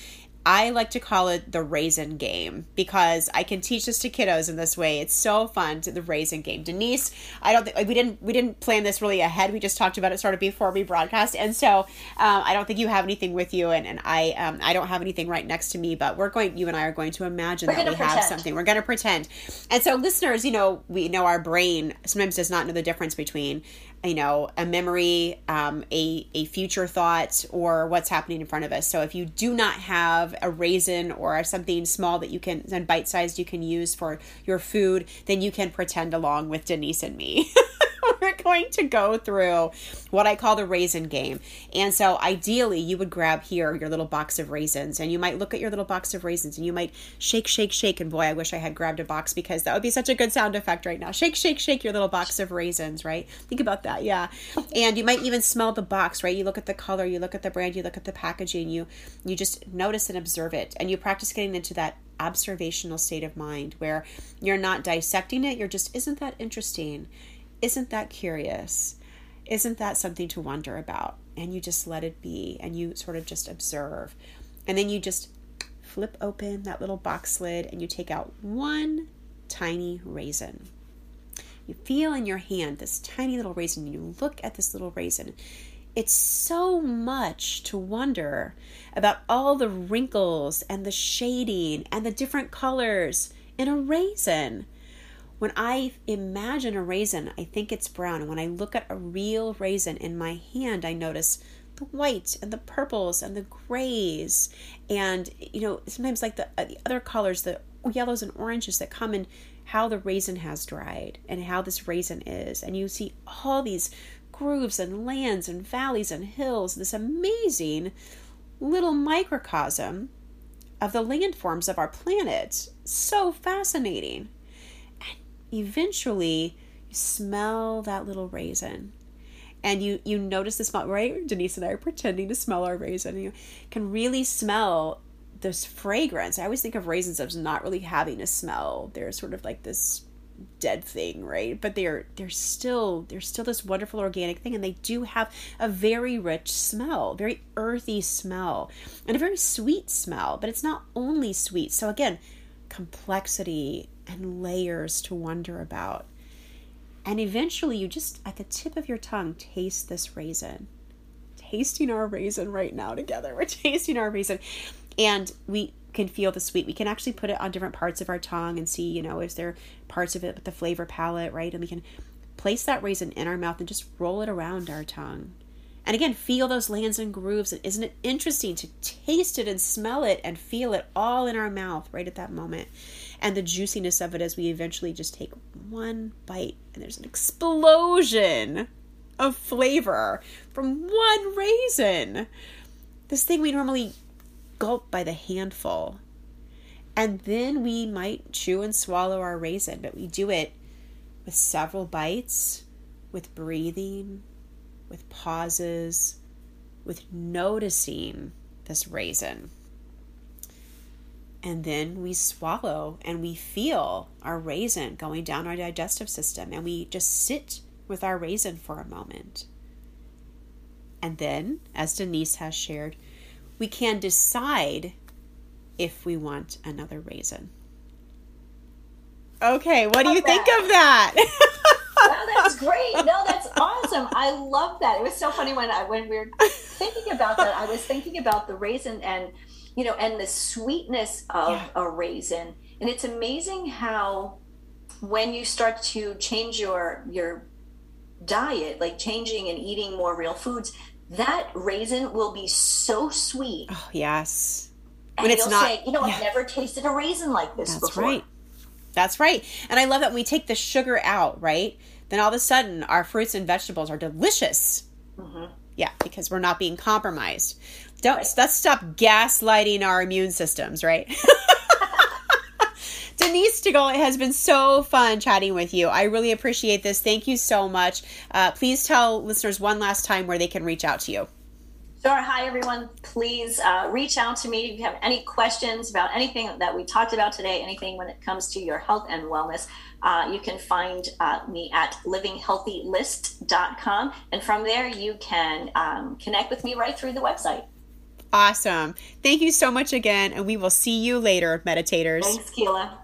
[SPEAKER 1] I like to call it the raisin game because I can teach this to kiddos in this way. It's so fun to the raisin game. Denise, I don't think we didn't we didn't plan this really ahead. We just talked about it sort of before we broadcast, and so um, I don't think you have anything with you, and, and I um, I don't have anything right next to me. But we're going. You and I are going to imagine we're that we pretend. have something. We're going to pretend. And so, listeners, you know, we know our brain sometimes does not know the difference between you know a memory um, a, a future thought or what's happening in front of us. So if you do not have a raisin or something small that you can and bite sized you can use for your food then you can pretend along with denise and me *laughs* *laughs* we're going to go through what I call the raisin game. And so ideally, you would grab here your little box of raisins and you might look at your little box of raisins and you might shake, shake, shake. And boy, I wish I had grabbed a box because that would be such a good sound effect right now. Shake, shake, shake your little box of raisins, right? Think about that. Yeah. And you might even smell the box, right? You look at the color, you look at the brand, you look at the packaging, you you just notice and observe it and you practice getting into that observational state of mind where you're not dissecting it, you're just, isn't that interesting? Isn't that curious? Isn't that something to wonder about? And you just let it be and you sort of just observe. And then you just flip open that little box lid and you take out one tiny raisin. You feel in your hand this tiny little raisin. You look at this little raisin. It's so much to wonder about all the wrinkles and the shading and the different colors in a raisin. When I imagine a raisin, I think it's brown. And when I look at a real raisin in my hand, I notice the whites and the purples and the grays. And, you know, sometimes like the, uh, the other colors, the yellows and oranges that come in how the raisin has dried and how this raisin is. And you see all these grooves and lands and valleys and hills, this amazing little microcosm of the landforms of our planet. So fascinating eventually you smell that little raisin. And you you notice the smell right? Denise and i are pretending to smell our raisin. You can really smell this fragrance. I always think of raisins as not really having a smell. They're sort of like this dead thing right? But they're they're still they're still this wonderful organic thing and they do have a very rich smell very earthy smell and a very sweet smell but it's not only sweet. So again complexity and layers to wonder about. And eventually, you just, at the tip of your tongue, taste this raisin. Tasting our raisin right now together. *laughs* We're tasting our raisin. And we can feel the sweet. We can actually put it on different parts of our tongue and see, you know, is there parts of it with the flavor palette, right? And we can place that raisin in our mouth and just roll it around our tongue. And again, feel those lands and grooves. And isn't it interesting to taste it and smell it and feel it all in our mouth right at that moment? And the juiciness of it as we eventually just take one bite and there's an explosion of flavor from one raisin. This thing we normally gulp by the handful. And then we might chew and swallow our raisin, but we do it with several bites, with breathing, with pauses, with noticing this raisin. And then we swallow and we feel our raisin going down our digestive system and we just sit with our raisin for a moment. And then, as Denise has shared, we can decide if we want another raisin. Okay, what do you that. think of that? *laughs* *laughs*
[SPEAKER 2] no, that's great. No, that's awesome. I love that. It was so funny when I when we were thinking about that. I was thinking about the raisin and you know and the sweetness of yeah. a raisin, and it's amazing how when you start to change your your diet, like changing and eating more real foods, that raisin will be so sweet.
[SPEAKER 1] Oh yes.
[SPEAKER 2] And when it's not, say, you know, yeah. I've never tasted a raisin like this
[SPEAKER 1] That's
[SPEAKER 2] before.
[SPEAKER 1] right. That's right. And I love that when we take the sugar out, right? Then all of a sudden our fruits and vegetables are delicious. Mm-hmm. Yeah, because we're not being compromised. Don't let's stop gaslighting our immune systems, right? *laughs* Denise Stegall, it has been so fun chatting with you. I really appreciate this. Thank you so much. Uh, please tell listeners one last time where they can reach out to you.
[SPEAKER 2] Sure. Hi, everyone. Please uh, reach out to me if you have any questions about anything that we talked about today, anything when it comes to your health and wellness. Uh, you can find uh, me at livinghealthylist.com. And from there, you can um, connect with me right through the website.
[SPEAKER 1] Awesome. Thank you so much again. And we will see you later, meditators.
[SPEAKER 2] Thanks, Kealah.